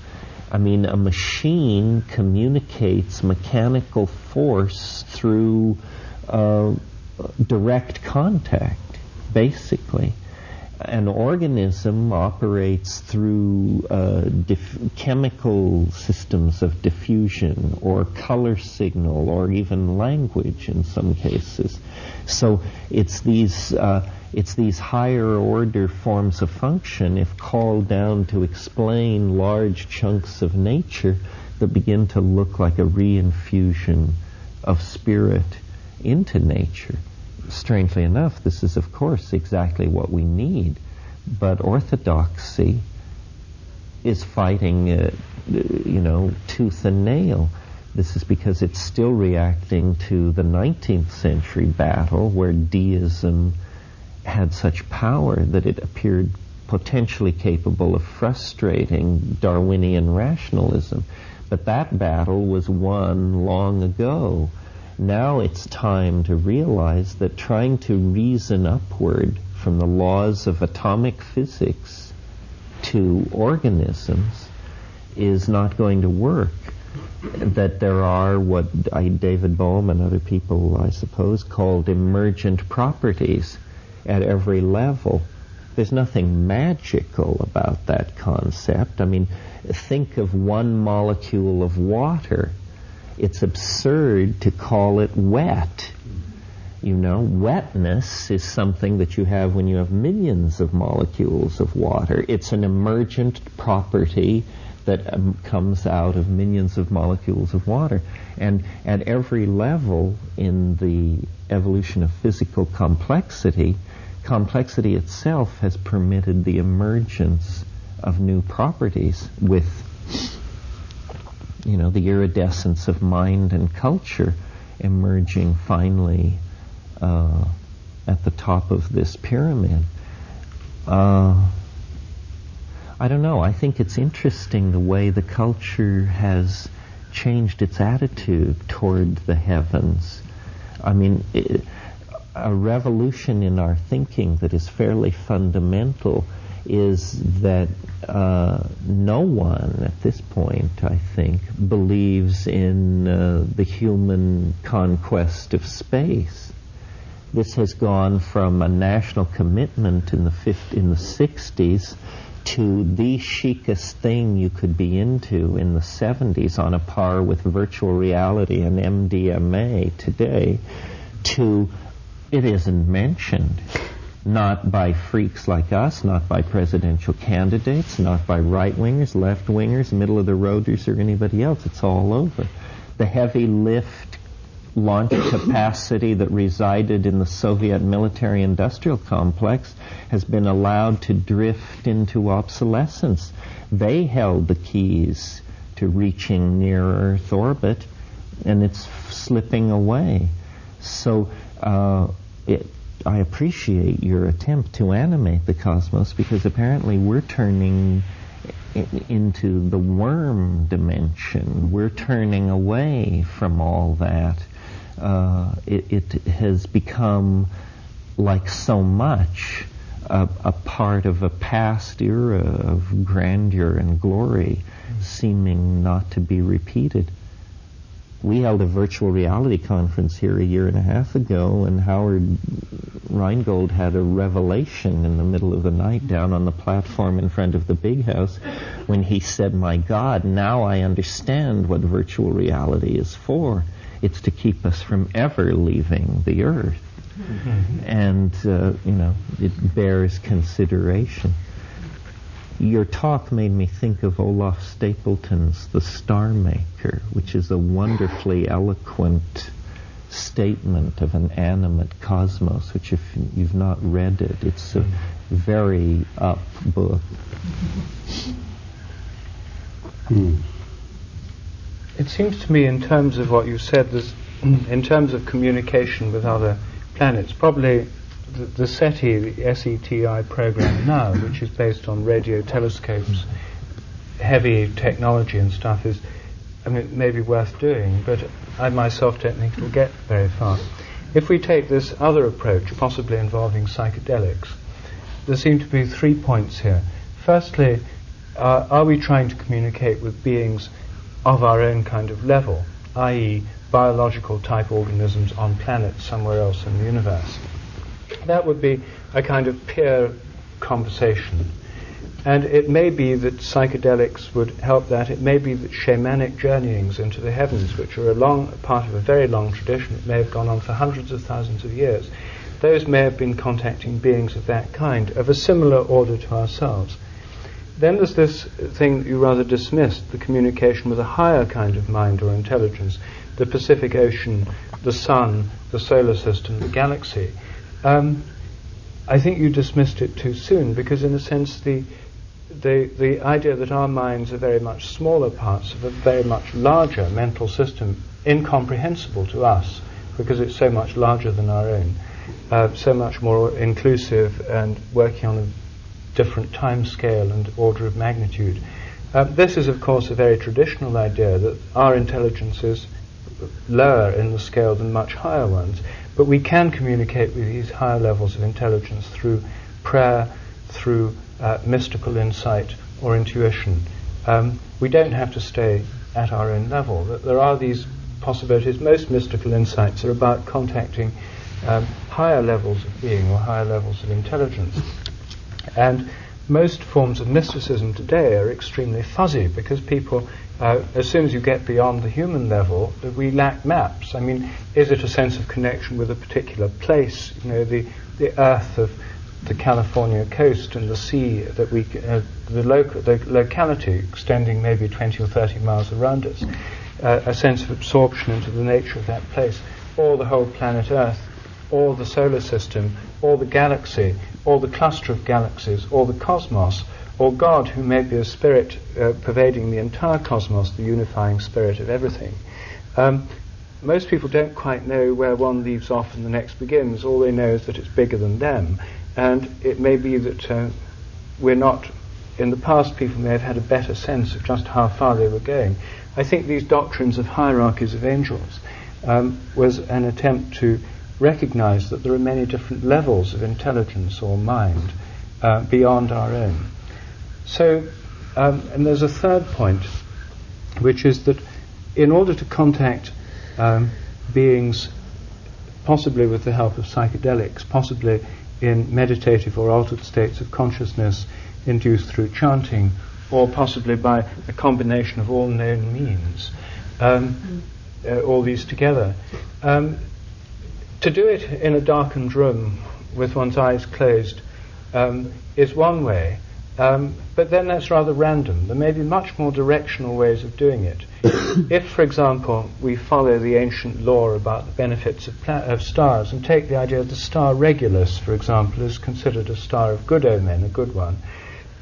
I mean, a machine communicates mechanical force through uh, direct contact, basically. An organism operates through uh, chemical systems of diffusion or color signal or even language in some cases. So it's these uh, it's these higher order forms of function, if called down to explain large chunks of nature, that begin to look like a reinfusion of spirit into nature. Strangely enough, this is, of course, exactly what we need. But orthodoxy is fighting, uh, you know, tooth and nail. This is because it's still reacting to the 19th century battle where deism had such power that it appeared potentially capable of frustrating Darwinian rationalism. But that battle was won long ago. Now it's time to realize that trying to reason upward from the laws of atomic physics to organisms is not going to work. That there are what I, David Bohm and other people, I suppose, called emergent properties at every level. There's nothing magical about that concept. I mean, think of one molecule of water. It's absurd to call it wet. You know, wetness is something that you have when you have millions of molecules of water. It's an emergent property that um, comes out of millions of molecules of water. And at every level in the evolution of physical complexity, complexity itself has permitted the emergence of new properties with, you know, the iridescence of mind and culture emerging finally uh, at the top of this pyramid. Uh, I don't know. I think it's interesting the way the culture has changed its attitude toward the heavens. I mean, it, a revolution in our thinking that is fairly fundamental is that uh, no one at this point, I think, believes in uh, the human conquest of space. This has gone from a national commitment in the 50, in the 60s to the chicest thing you could be into in the 70s on a par with virtual reality and MDMA today to it isn't mentioned not by freaks like us, not by presidential candidates, not by right wingers, left wingers, middle of the roaders, or anybody else. It's all over. The heavy lift launch capacity that resided in the Soviet military industrial complex has been allowed to drift into obsolescence. They held the keys to reaching near Earth orbit, and it's slipping away. So uh, it, I appreciate your attempt to animate the cosmos because apparently we're turning into the worm dimension. We're turning away from all that. Uh, it, it, has become like so much a, a, part of a past era of grandeur and glory, seeming not to be repeated we held a virtual reality conference here a year and a half ago, and Howard Rheingold had a revelation in the middle of the night down on the platform in front of the big house when he said, My God, now I understand what virtual reality is for. It's to keep us from ever leaving the earth. Mm-hmm. And, uh, you know, it bears consideration. Your talk made me think of Olaf Stapledon's The Star Maker, which is a wonderfully eloquent statement of an animate cosmos, which if you've not read it, it's a very up book. Hmm. It seems to me, in terms of what you said, in terms of communication with other planets, probably the, the SETI, the SETI program now, which is based on radio telescopes, heavy technology and stuff, is, I mean, maybe worth doing, but I myself don't think it'll get very far. If we take this other approach, possibly involving psychedelics, there seem to be three points here. Firstly, uh, are we trying to communicate with beings of our own kind of level, i.e., biological type organisms on planets somewhere else in the universe? That would be a kind of peer conversation. And it may be that psychedelics would help that. It may be that shamanic journeyings into the heavens, which are a long part of a very long tradition, it may have gone on for hundreds of thousands of years, those may have been contacting beings of that kind, of a similar order to ourselves. Then there's this thing that you rather dismissed, the communication with a higher kind of mind or intelligence, the Pacific Ocean, the sun, the solar system, the galaxy. Um, I think you dismissed it too soon because, in a sense, the, the, the idea that our minds are very much smaller parts of a very much larger mental system, incomprehensible to us because it's so much larger than our own, uh, so much more inclusive and working on a different time scale and order of magnitude. Uh, this is, of course, a very traditional idea that our intelligence is lower in the scale than much higher ones. But we can communicate with these higher levels of intelligence through prayer, through uh, mystical insight or intuition. Um, we don't have to stay at our own level. There are these possibilities. Most mystical insights are about contacting um, higher levels of being or higher levels of intelligence. And most forms of mysticism today are extremely fuzzy because people uh, as soon as you get beyond the human level, we lack maps. I mean, is it a sense of connection with a particular place? You know, the, the earth of the California coast and the sea that we, uh, the, local, the locality extending maybe 20 or 30 miles around us, uh, a sense of absorption into the nature of that place, or the whole planet Earth, or the solar system, or the galaxy, or the cluster of galaxies, or the cosmos, or God, who may be a spirit uh, pervading the entire cosmos, the unifying spirit of everything. Um, most people don't quite know where one leaves off and the next begins. All they know is that it's bigger than them. And it may be that uh, we're not, in the past, people may have had a better sense of just how far they were going. I think these doctrines of hierarchies of angels um, was an attempt to recognize that there are many different levels of intelligence or mind uh, beyond our own. So, um, and there's a third point, which is that in order to contact um, beings, possibly with the help of psychedelics, possibly in meditative or altered states of consciousness induced through chanting, or possibly by a combination of all known means, um, uh, all these together. To do it in a darkened room with one's eyes closed um, is one way, um, but then that's rather random. There may be much more directional ways of doing it. if, for example, we follow the ancient law about the benefits of, pla- of, stars and take the idea of the star Regulus, for example, is considered a star of good omen, a good one,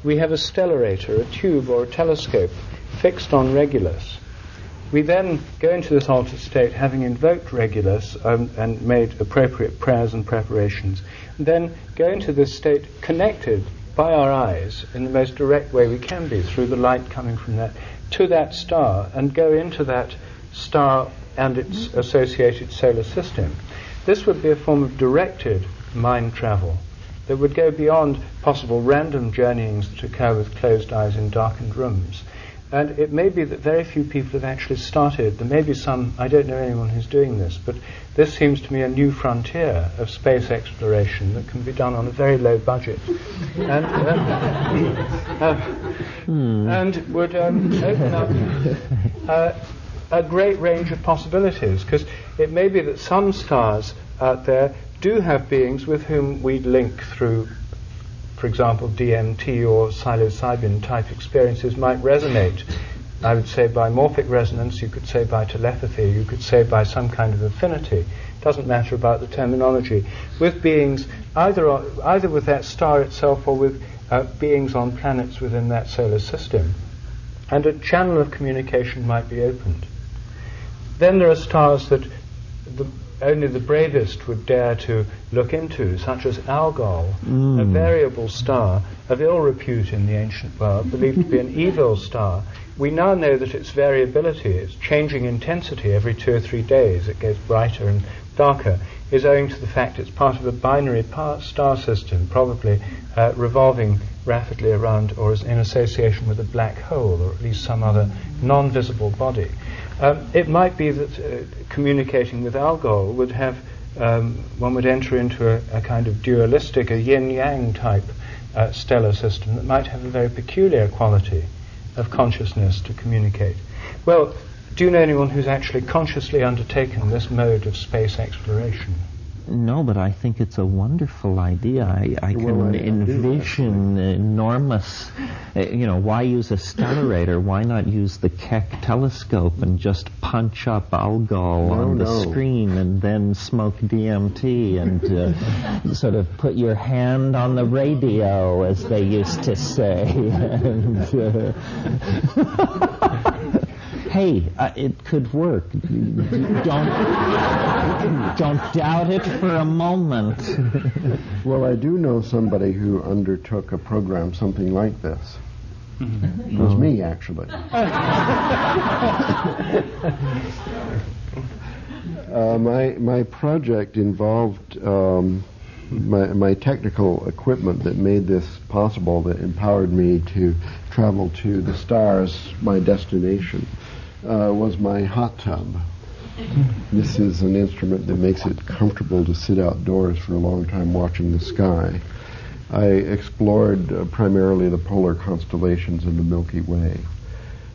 we have a stellarator, a tube or a telescope fixed on Regulus. We then go into this altered state, having invoked Regulus um, and made appropriate prayers and preparations, and then go into this state connected by our eyes in the most direct way we can be through the light coming from that to that star and go into that star and its associated solar system. This would be a form of directed mind travel that would go beyond possible random journeyings that occur with closed eyes in darkened rooms. And it may be that very few people have actually started. There may be some, I don't know anyone who's doing this, but this seems to me a new frontier of space exploration that can be done on a very low budget. and, uh, uh, hmm. and would um, open up uh, a great range of possibilities, because it may be that some stars out there do have beings with whom we link through for example, DMT or psilocybin type experiences might resonate. I would say by morphic resonance, you could say by telepathy, you could say by some kind of affinity. It Doesn't matter about the terminology. With beings, either, either with that star itself or with uh, beings on planets within that solar system. And a channel of communication might be opened. Then there are stars that the only the bravest would dare to look into, such as Algol, mm. a variable star of ill repute in the ancient world, believed to be an evil star. We now know that its variability, its changing intensity every two or three days, it gets brighter and darker, is owing to the fact it's part of a binary star system, probably uh, revolving rapidly around or is in association with a black hole or at least some other non visible body. Um, it might be that uh, communicating with Algol would have, um, one would enter into a, a, kind of dualistic, a yin yang type uh, stellar system that might have a very peculiar quality of consciousness to communicate. Well, do you know anyone who's actually consciously undertaken this mode of space exploration? No, but I think it's a wonderful idea. I, I can well, I envision enormous, uh, you know, why use a stellarator? Why not use the Keck telescope and just punch up Algol no, on the no. screen and then smoke DMT and uh, sort of put your hand on the radio, as they used to say. and, uh, hey, uh, it could work. don't don't doubt it for a moment. well, I do know somebody who undertook a program something like this. It was me, actually. uh, my my project involved. Um, my, my technical equipment that made this possible, that empowered me to travel to the stars, my destination uh, was my hot tub. This is an instrument that makes it comfortable to sit outdoors for a long time watching the sky. I explored uh, primarily the polar constellations in the Milky Way.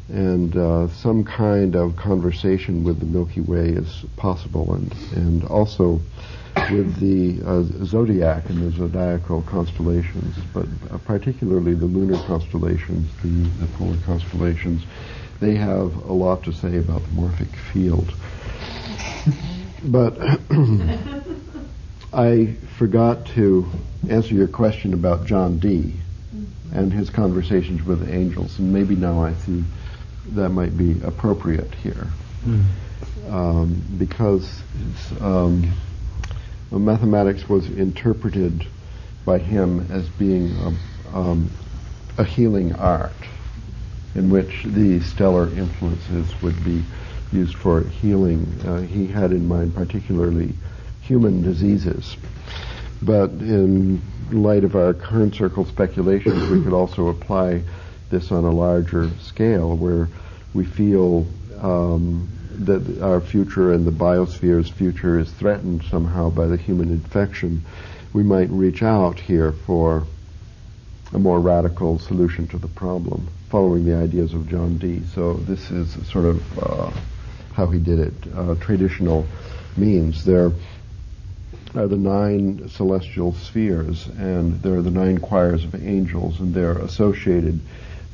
and uh, some kind of conversation with the Milky Way is possible, and and also with the uh, zodiac and the zodiacal constellations, but uh, particularly the lunar constellations, the, the polar constellations, they have a lot to say about the morphic field. But I forgot to answer your question about John Dee and his conversations with angels, and maybe now I see that might be appropriate here. Mm. Um, because um, mathematics was interpreted by him as being a, um, a healing art in which the stellar influences would be used for healing. Uh, he had in mind particularly human diseases. But in light of our current circle speculations, we could also apply this on a larger scale where we feel um, that our future and the biosphere's future is threatened somehow by the human infection, we might reach out here for a more radical solution to the problem, following the ideas of John Dee. So this is sort of uh, how he did it. Uh, traditional means there are the nine celestial spheres, and there are the nine choirs of angels, and they're associated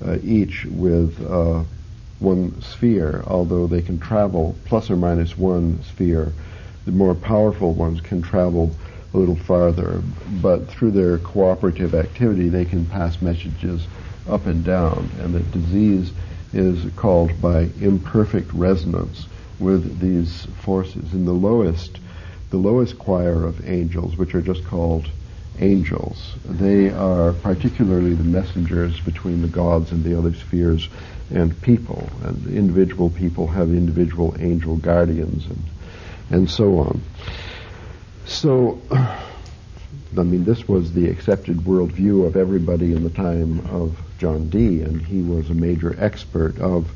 uh, each with uh, one sphere, although they can travel plus or minus one sphere. The more powerful ones can travel a little farther, but through their cooperative activity, they can pass messages up and down, and the disease is called by imperfect resonance with these forces. In the lowest, the lowest choir of angels, which are just called angels, they are particularly the messengers between the gods and the other spheres and people, and individual people have individual angel guardians, and and so on. So, I mean, this was the accepted worldview of everybody in the time of John Dee, and he was a major expert of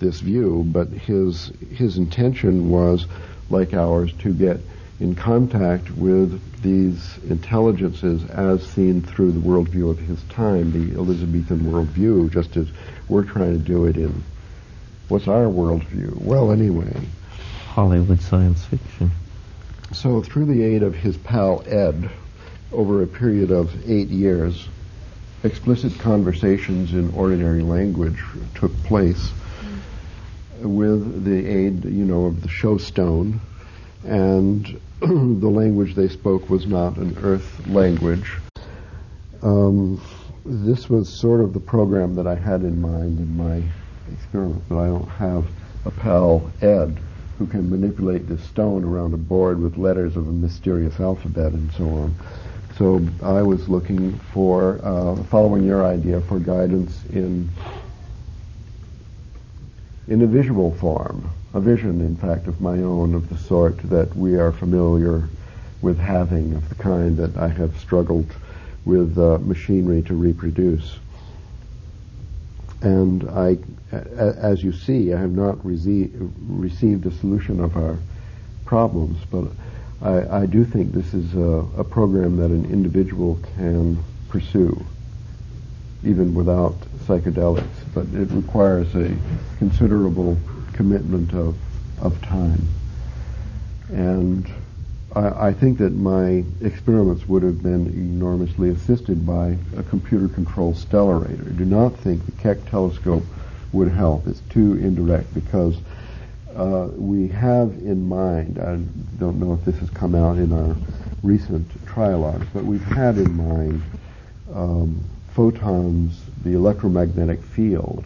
this view. But his his intention was, like ours, to get in contact with these intelligences as seen through the worldview of his time, the Elizabethan worldview, just as we're trying to do it in what's our worldview? Well, anyway. Hollywood science fiction. So, through the aid of his pal Ed, over a period of eight years, explicit conversations in ordinary language took place with the aid, you know, of the showstone, and the language they spoke was not an earth language. Um, this was sort of the program that I had in mind in my experiment, but I don't have a pal, Ed, who can manipulate this stone around a board with letters of a mysterious alphabet and so on. So I was looking for, uh, following your idea, for guidance in in a visual form, a vision, in fact, of my own, of the sort that we are familiar with having, of the kind that I have struggled with uh, machinery to reproduce. And I, as you see, I have not rece- received a solution of our problems, but I, I do think this is a, a, program that an individual can pursue, even without psychedelics. But it requires a considerable commitment of, of time. And I, I think that my experiments would have been enormously assisted by a computer-controlled stellarator. I do not think the Keck telescope would help. It's too indirect because uh, we have in mind, I don't know if this has come out in our recent trialogues, but we've had in mind um, photons, the electromagnetic field,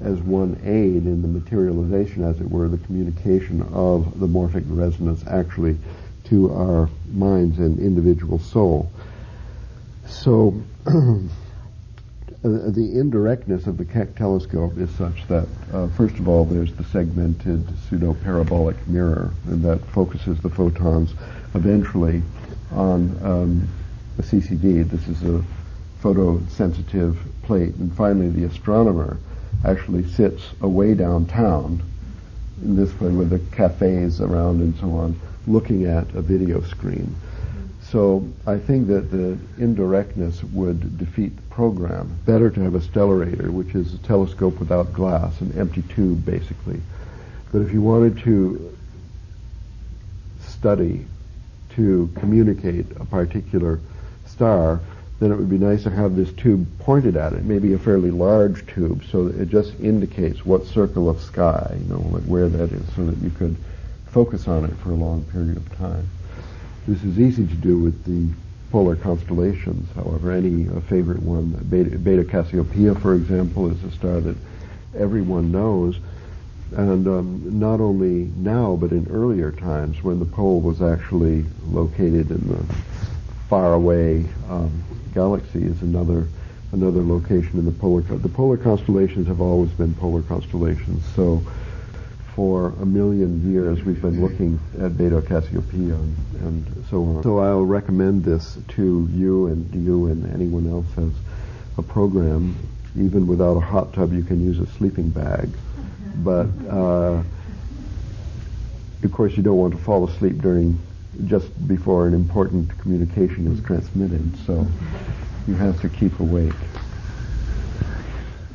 as one aid in the materialization, as it were, the communication of the morphic resonance actually to our minds and individual soul. So the indirectness of the Keck telescope is such that, uh, first of all, there's the segmented pseudo-parabolic mirror and that focuses the photons eventually on um, a CCD. This is a photosensitive plate. And finally, the astronomer actually sits away downtown in this way with the cafes around and so on looking at a video screen. So I think that the indirectness would defeat the program. Better to have a stellarator, which is a telescope without glass, an empty tube basically. But if you wanted to study, to communicate a particular star, then it would be nice to have this tube pointed at it, maybe a fairly large tube, so that it just indicates what circle of sky, you know, like where that is, so that you could focus on it for a long period of time. This is easy to do with the polar constellations, however. Any uh, favorite one, Beta, Beta, Cassiopeia, for example, is a star that everyone knows. And um, not only now, but in earlier times when the pole was actually located in the faraway um, galaxy is another another location in the polar. The polar constellations have always been polar constellations. So for a million years we've been looking at Beta Cassiopeia and, and so on. So I'll recommend this to you and you and anyone else has a program. Even without a hot tub, you can use a sleeping bag. But uh, of course, you don't want to fall asleep during just before an important communication is transmitted. So you have to keep awake.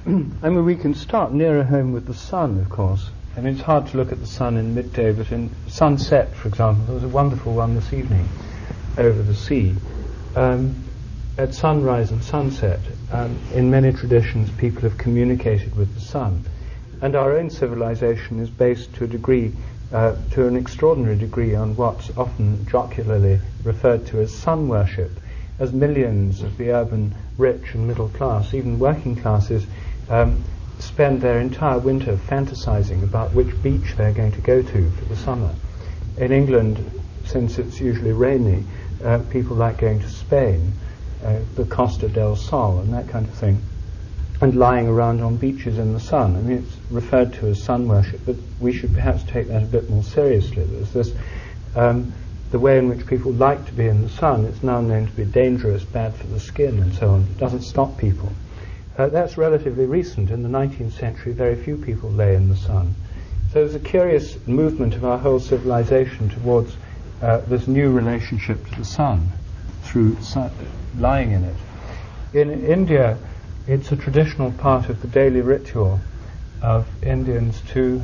I mean, we can start nearer home with the sun, of course. I mean, it's hard to look at the sun in midday, but in sunset, for example, there was a wonderful one this evening over the sea. Um, at sunrise and sunset, um, in many traditions, people have communicated with the sun. And our own civilization is based to a degree, uh, to an extraordinary degree, on what's often jocularly referred to as sun worship, as millions of the urban rich and middle class, even working classes, um, spend their entire winter fantasizing about which beach they're going to go to for the summer. In England, since it's usually rainy, uh, people like going to Spain, uh, the Costa del Sol, and that kind of thing, and lying around on beaches in the sun. I mean, it's referred to as sun worship, but we should perhaps take that a bit more seriously. There's this. Um, the way in which people like to be in the sun, it's now known to be dangerous, bad for the skin, and so on. It doesn't stop people. Uh, that's relatively recent. In the 19th century, very few people lay in the sun. So there's a curious movement of our whole civilization towards uh, this new relationship to the sun through sun, lying in it. In India, it's a traditional part of the daily ritual of Indians to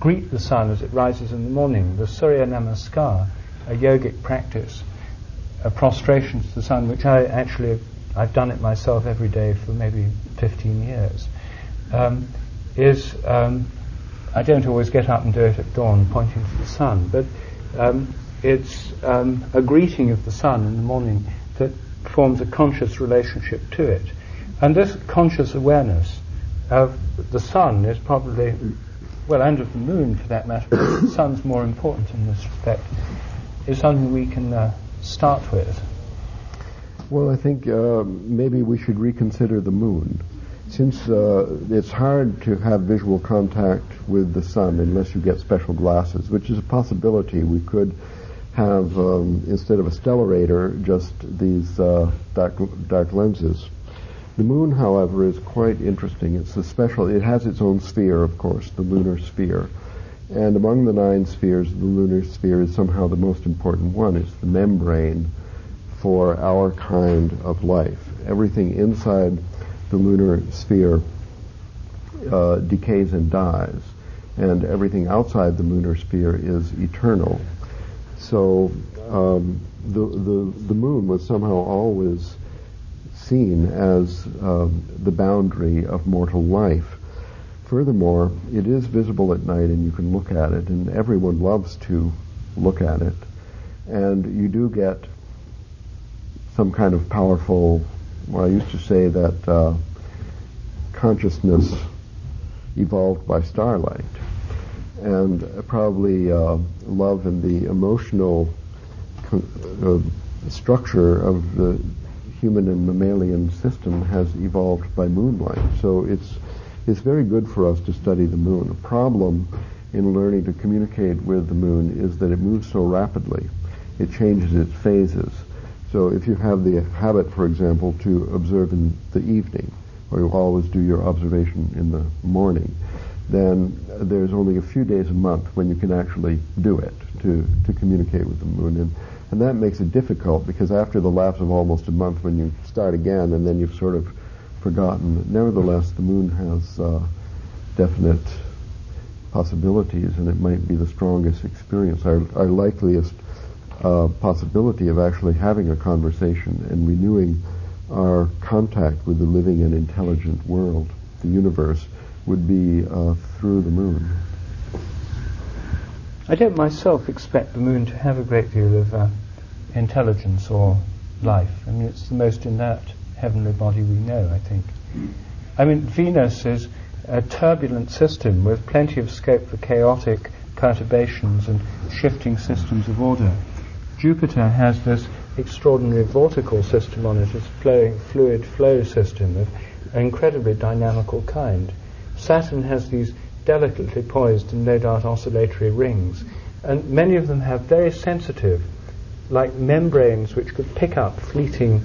greet the sun as it rises in the morning, the Surya Namaskar, a yogic practice, a prostration to the sun, which I actually I've done it myself every day for maybe 15 years, um, is um, I don't always get up and do it at dawn pointing to the sun, but um, it's um, a greeting of the sun in the morning that forms a conscious relationship to it. And this conscious awareness of the sun is probably, well, and of the moon for that matter, the sun's more important in this respect, is something we can uh, start with. Well, I think uh, maybe we should reconsider the moon. Since uh, it's hard to have visual contact with the sun unless you get special glasses, which is a possibility. We could have, um, instead of a stellarator, just these uh, dark, dark lenses. The moon, however, is quite interesting. It's a special, it has its own sphere, of course, the lunar sphere. And among the nine spheres, the lunar sphere is somehow the most important one. It's the membrane for our kind of life. Everything inside the lunar sphere uh, decays and dies, and everything outside the lunar sphere is eternal. So um, the, the, the moon was somehow always seen as um, the boundary of mortal life. Furthermore, it is visible at night and you can look at it, and everyone loves to look at it. And you do get some kind of powerful. Well, I used to say that uh, consciousness evolved by starlight, and probably uh, love and the emotional uh, structure of the human and mammalian system has evolved by moonlight. So it's it's very good for us to study the moon. A problem in learning to communicate with the moon is that it moves so rapidly. It changes its phases so if you have the habit, for example, to observe in the evening, or you always do your observation in the morning, then there's only a few days a month when you can actually do it to, to communicate with the moon. And And that makes it difficult because after the lapse of almost a month when you start again and then you've sort of forgotten. Nevertheless, the moon has uh, definite possibilities and it might be the strongest experience, our, our likeliest uh, possibility of actually having a conversation and renewing our contact with the living and intelligent world, the universe, would be uh, through the moon. I don't myself expect the moon to have a great deal of uh, intelligence or life. I mean, it's the most inert heavenly body we know, I think. I mean, Venus is a turbulent system with plenty of scope for chaotic perturbations and shifting systems of order. Jupiter has this extraordinary vortical system on it, this flowing fluid flow system of incredibly dynamical kind. Saturn has these delicately poised and no doubt oscillatory rings, and many of them have very sensitive, like membranes which could pick up fleeting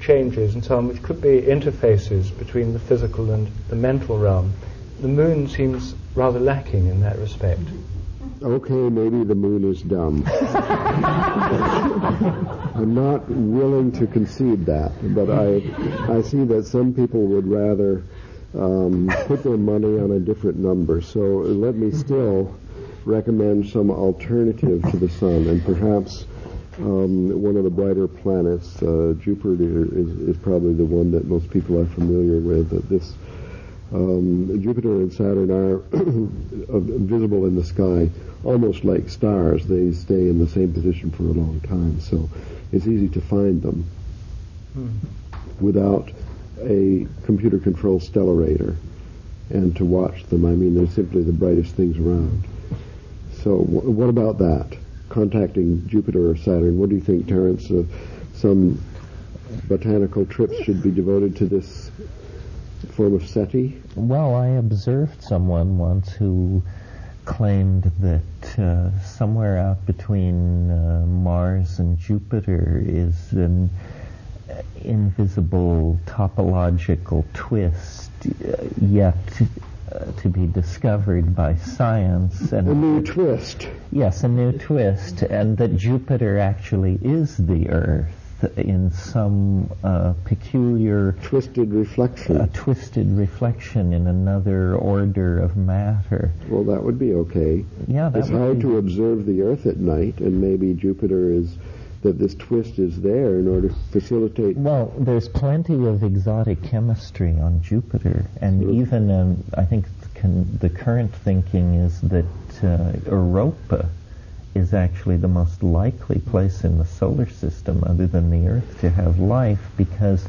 changes and so on, which could be interfaces between the physical and the mental realm. The moon seems rather lacking in that respect. Okay, maybe the moon is dumb. I'm not willing to concede that, but I, I see that some people would rather um, put their money on a different number. So let me still recommend some alternative to the sun, and perhaps um, one of the brighter planets, uh, Jupiter, is, is probably the one that most people are familiar with. That this um, Jupiter and Saturn are visible in the sky almost like stars. They stay in the same position for a long time, so it's easy to find them hmm. without a computer-controlled stellarator and to watch them. I mean, they're simply the brightest things around. So, w- what about that? Contacting Jupiter or Saturn. What do you think, Terence? Uh, some botanical trips should be devoted to this form of SETI? Well, I observed someone once who claimed that uh, somewhere out between uh, Mars and Jupiter is an invisible topological twist uh, yet uh, to be discovered by science. And a new twist. Yes, a new twist, and that Jupiter actually is the Earth in some uh, peculiar twisted reflection. A twisted reflection in another order of matter. Well, that would be okay. Yeah, it's hard to observe the Earth at night, and maybe Jupiter is that this twist is there in order to facilitate. Well, there's plenty of exotic chemistry on Jupiter, and sure. even um, I think the current thinking is that uh, Europa is actually the most likely place in the solar system other than the Earth to have life because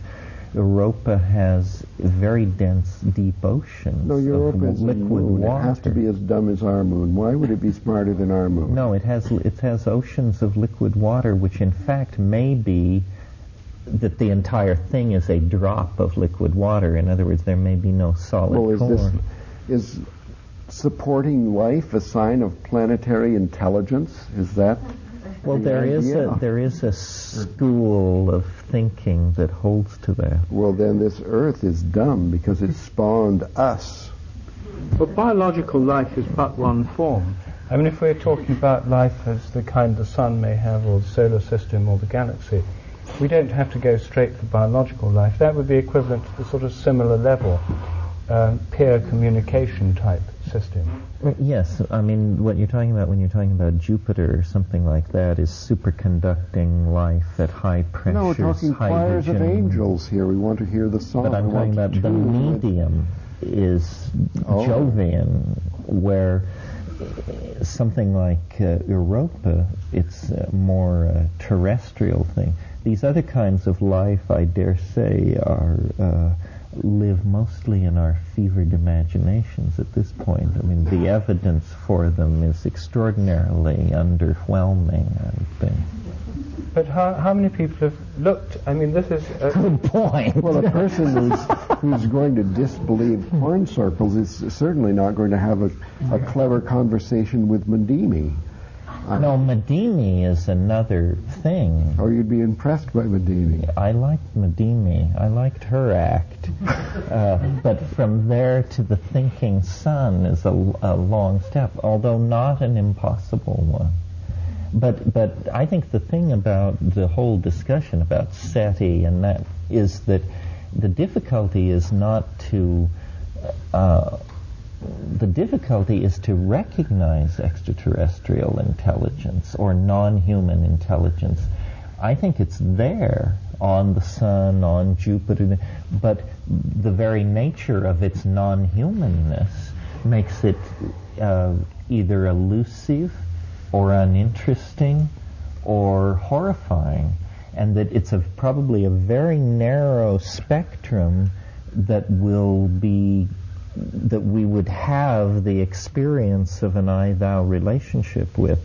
Europa has very dense, deep oceans. No, Europa is liquid water. It has to be as dumb as our moon. Why would it be smarter than our moon? No, it has it has oceans of liquid water, which in fact may be that the entire thing is a drop of liquid water. In other words, there may be no solid well, is core. This, is supporting life a sign of planetary intelligence? Is that well, the there is a there is a school of thinking that holds to that. Well, then this Earth is dumb because it spawned us. But biological life is but one form. I mean, if we're talking about life as the kind the sun may have, or the solar system, or the galaxy, we don't have to go straight for biological life. That would be equivalent to the sort of similar level um, peer communication type system. Yes, I mean what you're talking about when you're talking about Jupiter or something like that is superconducting life at high pressures. No, we're talking choirs of angels here. We want to hear the song. But I'm talking about the medium is oh. Jovian, where something like uh, Europa, it's a more uh, terrestrial thing. These other kinds of life, I dare say, are uh, live mostly in our fevered imaginations at this point. I mean, the evidence for them is extraordinarily underwhelming, I think. But how, how many people have looked? I mean, this is a good point. Well, a person who's, who's going to disbelieve corn circles is certainly not going to have a, a clever conversation with Madimi. No, Madimi is another thing. Oh, you'd be impressed by Madimi. I liked Madimi. I liked her act. uh, but from there to the thinking sun is a, a long step, although not an impossible one. But but I think the thing about the whole discussion about SETI and that is that the difficulty is not to uh, the difficulty is to recognize extraterrestrial intelligence or non-human intelligence. I think it's there on the sun, on Jupiter, but the very nature of its non-humanness makes it uh, either elusive or uninteresting or horrifying, and that it's a, probably a very narrow spectrum that will be that we would have the experience of an I-thou relationship with.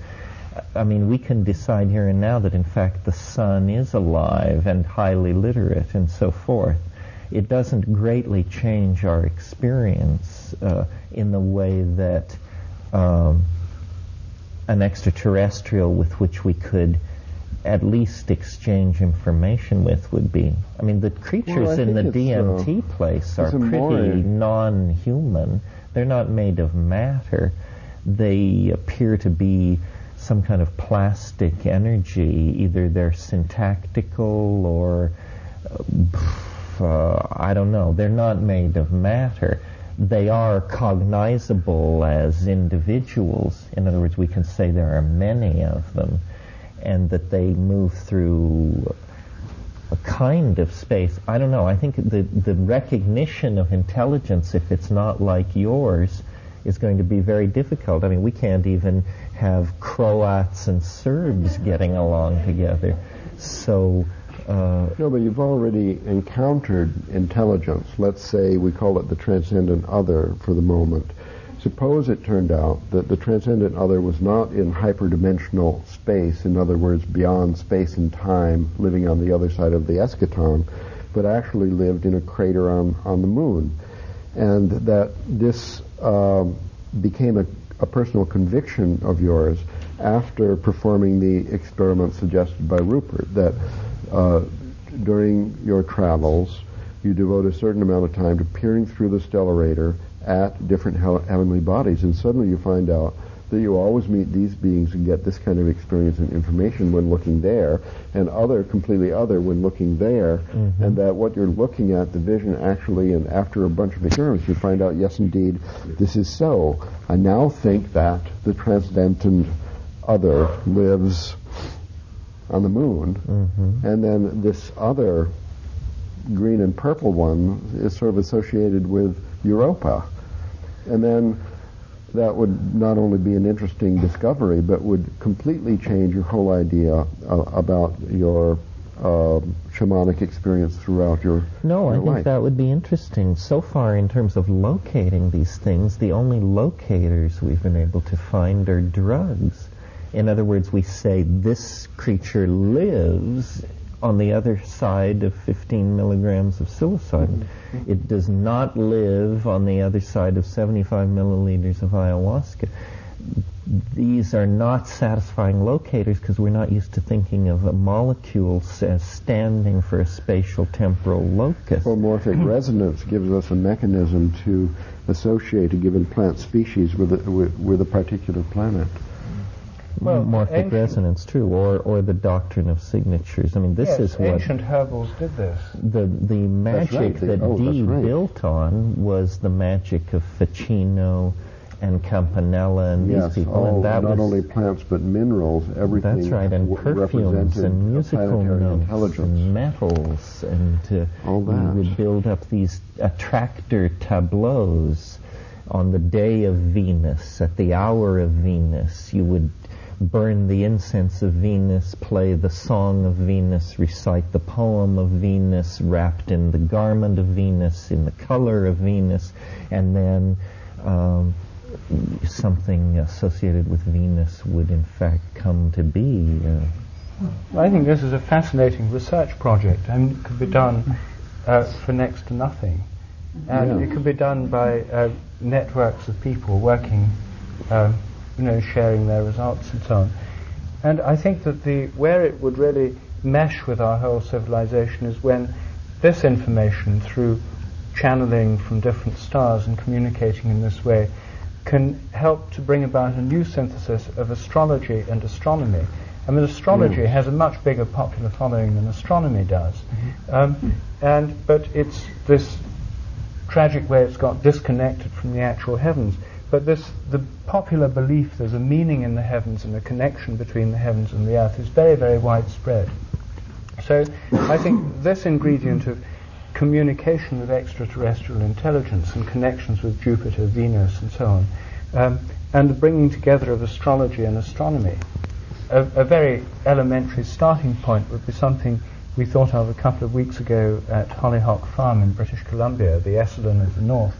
I mean, we can decide here and now that in fact the sun is alive and highly literate and so forth. It doesn't greatly change our experience uh, in the way that um, an extraterrestrial with which we could at least exchange information with would be. I mean, the creatures Well, in the uh, DMT place are pretty more- non-human. They're not made of matter. They appear to be some kind of plastic energy. Either they're syntactical or uh, I don't know. They're not made of matter. They are cognizable as individuals. In other words, we can say there are many of them, and that they move through a kind of space. I don't know. I think the the recognition of intelligence, if it's not like yours, is going to be very difficult. I mean, we can't even have Croats and Serbs getting along together. So. Uh, No, but you've already encountered intelligence. Let's say we call it the transcendent other for the moment. Suppose it turned out that the transcendent other was not in hyperdimensional space, in other words, beyond space and time, living on the other side of the eschaton, but actually lived in a crater on, on the moon. And that this um, became a, a personal conviction of yours after performing the experiment suggested by Rupert, that uh, during your travels, you devote a certain amount of time to peering through the stellarator at different hel- heavenly bodies, and suddenly you find out that you always meet these beings and get this kind of experience and information when looking there, and other, completely other, when looking there, mm-hmm. and that what you're looking at, the vision actually, and after a bunch of experiments, you find out, yes, indeed, this is so. I now think that the transcendent other lives on the moon, mm-hmm. and then this other green and purple one is sort of associated with Europa. And then that would not only be an interesting discovery, but would completely change your whole idea uh, about your uh, shamanic experience throughout your, No, I think life. that would be interesting. So far, in terms of locating these things, the only locators we've been able to find are drugs. In other words, we say this creature lives on the other side of 15 milligrams of psilocybin. Mm-hmm. It does not live on the other side of 75 milliliters of ayahuasca. These are not satisfying locators because we're not used to thinking of a molecule as standing for a spatial temporal locus. Homomorphic resonance gives us a mechanism to associate a given plant species with a, with, with a particular planet. Well, morphic ancient- resonance, true, or or the doctrine of signatures. I mean, this yes, is what ancient herbals did this. the the magic right. That oh, Dee right. built on was the magic of Ficino and Campanella and yes, these people, all, and that not was only plants but minerals, everything. that's right, and w- perfumes and musical notes and metals, and uh, All we that. would build up these attractor tableaus on the day of Venus, at the hour of Venus. You would burn the incense of Venus, play the song of Venus, recite the poem of Venus, wrapped in the garment of Venus, in the color of Venus, and then um, something associated with Venus would in fact come to be. Uh, I think this is a fascinating research project, and it could be done uh, for next to nothing. And Yeah. it could be done by uh, networks of people working, um, you know, sharing their results and so on. And I think that the where it would really mesh with our whole civilization is when this information, through channeling from different stars and communicating in this way, can help to bring about a new synthesis of astrology and astronomy. I mean, astrology Yes. has a much bigger popular following than astronomy does, um, and but it's this tragic way it's got disconnected from the actual heavens. But this, the popular belief there's a meaning in the heavens and a connection between the heavens and the earth is very, very widespread. So I think this ingredient of communication with extraterrestrial intelligence and connections with Jupiter, Venus, and so on, um, and the bringing together of astrology and astronomy, a, a very elementary starting point would be something we thought of a couple of weeks ago at Hollyhock Farm in British Columbia, the Esalen of the North.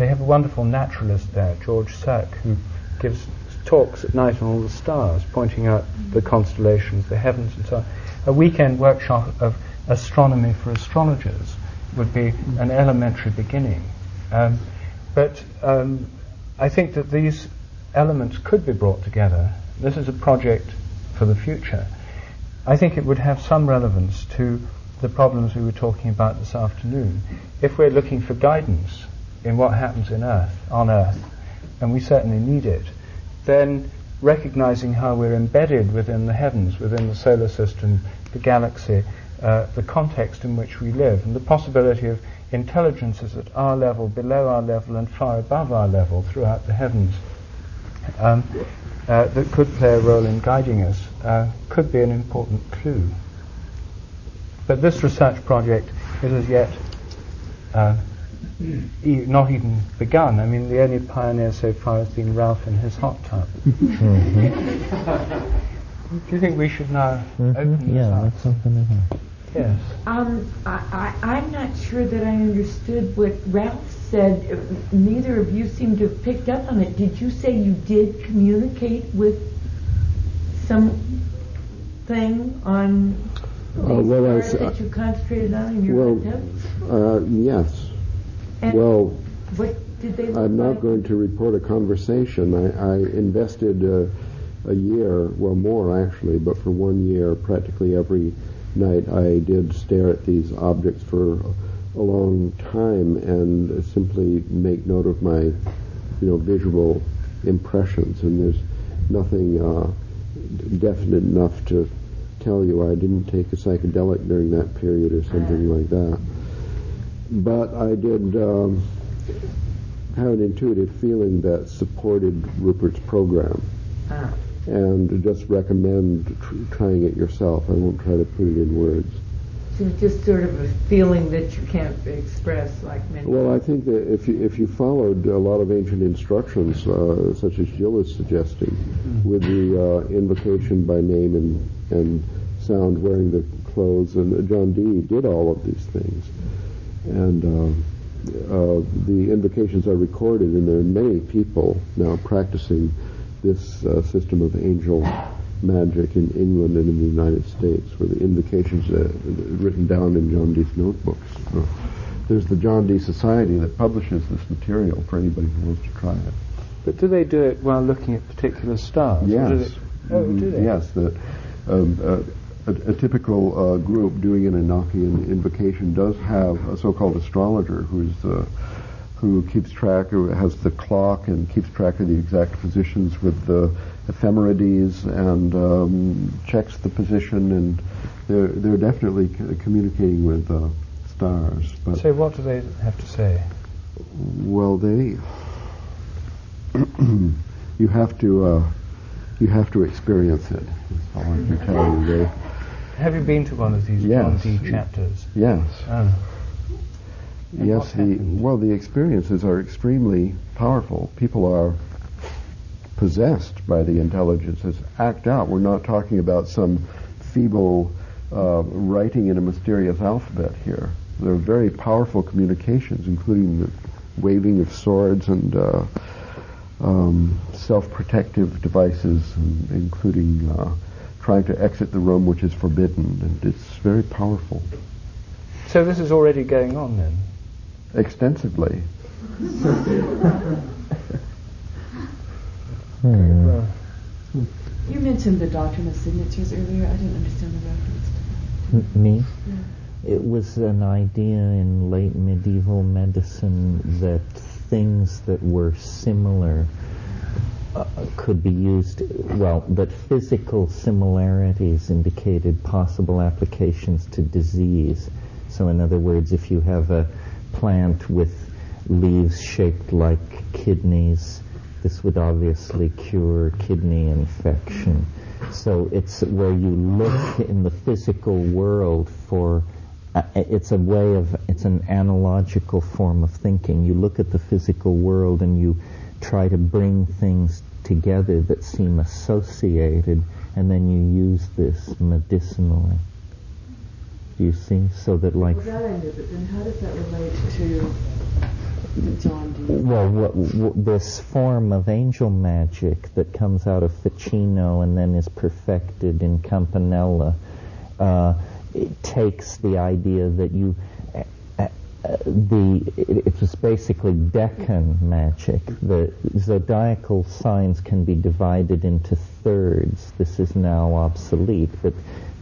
They have a wonderful naturalist there, George Cirk, who gives talks at night on all the stars, pointing out the constellations, the heavens, and so on. A weekend workshop of astronomy for astrologers would be an elementary beginning. Um, but um, I think that these elements could be brought together. This is a project for the future. I think it would have some relevance to the problems we were talking about this afternoon. If we're looking for guidance in what happens in Earth, on Earth, and we certainly need it, then recognizing how we're embedded within the heavens, within the solar system, the galaxy, uh, the context in which we live, and the possibility of intelligences at our level, below our level, and far above our level throughout the heavens um, uh, that could play a role in guiding us uh, could be an important clue. But this research project is as yet uh, e- not even begun. I mean, the only pioneer so far has been Ralph in his hot tub. Do you think we should now open this Yeah, up? that's something to know. Yes. Um, I, I, I'm not sure that I understood what Ralph said. Neither of you seem to have picked up on it. Did you say you did communicate with something on Uh, these well, I stars that you concentrated on in your Well. Uh, yes. And Well, what did they I'm not like? going to report a conversation. I, I invested uh, a year, well, more actually, but for one year, practically every night, I did stare at these objects for a long time and simply make note of my, you know, visual impressions. And there's nothing uh, definite enough to tell you I didn't take a psychedelic during that period or something like that. But I did. Um, have an intuitive feeling that supported Rupert's program Ah. and just recommend tr- trying it yourself. I won't try to put it in words. So it's just sort of a feeling that you can't express like many. Well, I think that if you, if you followed a lot of ancient instructions, uh, such as Jill is suggesting, with the uh, invocation by name and, and sound, wearing the clothes, and John Dee did all of these things. And um, uh, the invocations are recorded, and there are many people now practicing this uh, system of angel magic in England and in the United States, where the invocations are written down in John Dee's notebooks. Uh, there's the John Dee Society that publishes this material for anybody who wants to try it. But do they do it while looking at particular stars? Yes. they- oh, do they? Yes. The, um, uh, a, a typical uh, group doing an Enochian invocation does have a so-called astrologer who's uh, who keeps track, who has the clock and keeps track of the exact positions with the ephemerides and um, checks the position, and they're they're definitely c- communicating with uh, stars. But So what do they have to say? well, they you have to uh, you have to experience it. That's all I can tell you. They, Have you been to one of these Yes. Dee chapters? yes, Oh. Yes. The well, the experiences are extremely powerful. People are possessed by the intelligences. Act out. We're not talking about some feeble uh, writing in a mysterious alphabet here. There are very powerful communications, including the waving of swords and uh, um, self-protective devices, and including uh, trying to exit the room which is forbidden, and it's very powerful, So this is already going on then? extensively. Hmm. You mentioned the doctrine of signatures earlier. I didn't understand the reference to M- Me? It was an idea in late medieval medicine that things that were similar uh, could be used, well, that physical similarities indicated possible applications to disease. So, in other words, if you have a plant with leaves shaped like kidneys, this would obviously cure kidney infection. So it's where you look in the physical world for uh, it's a way of it's an analogical form of thinking. You look at the physical world and you try to bring things together that seem associated, and then you use this medicinally. Do you see? So that like. Well, that I knew, but then how does that relate to John Dee? Well, what, what, this form of angel magic that comes out of Ficino and then is perfected in Campanella uh, it takes the idea that you the it, was basically decan magic. The zodiacal signs can be divided into thirds. This is now obsolete, but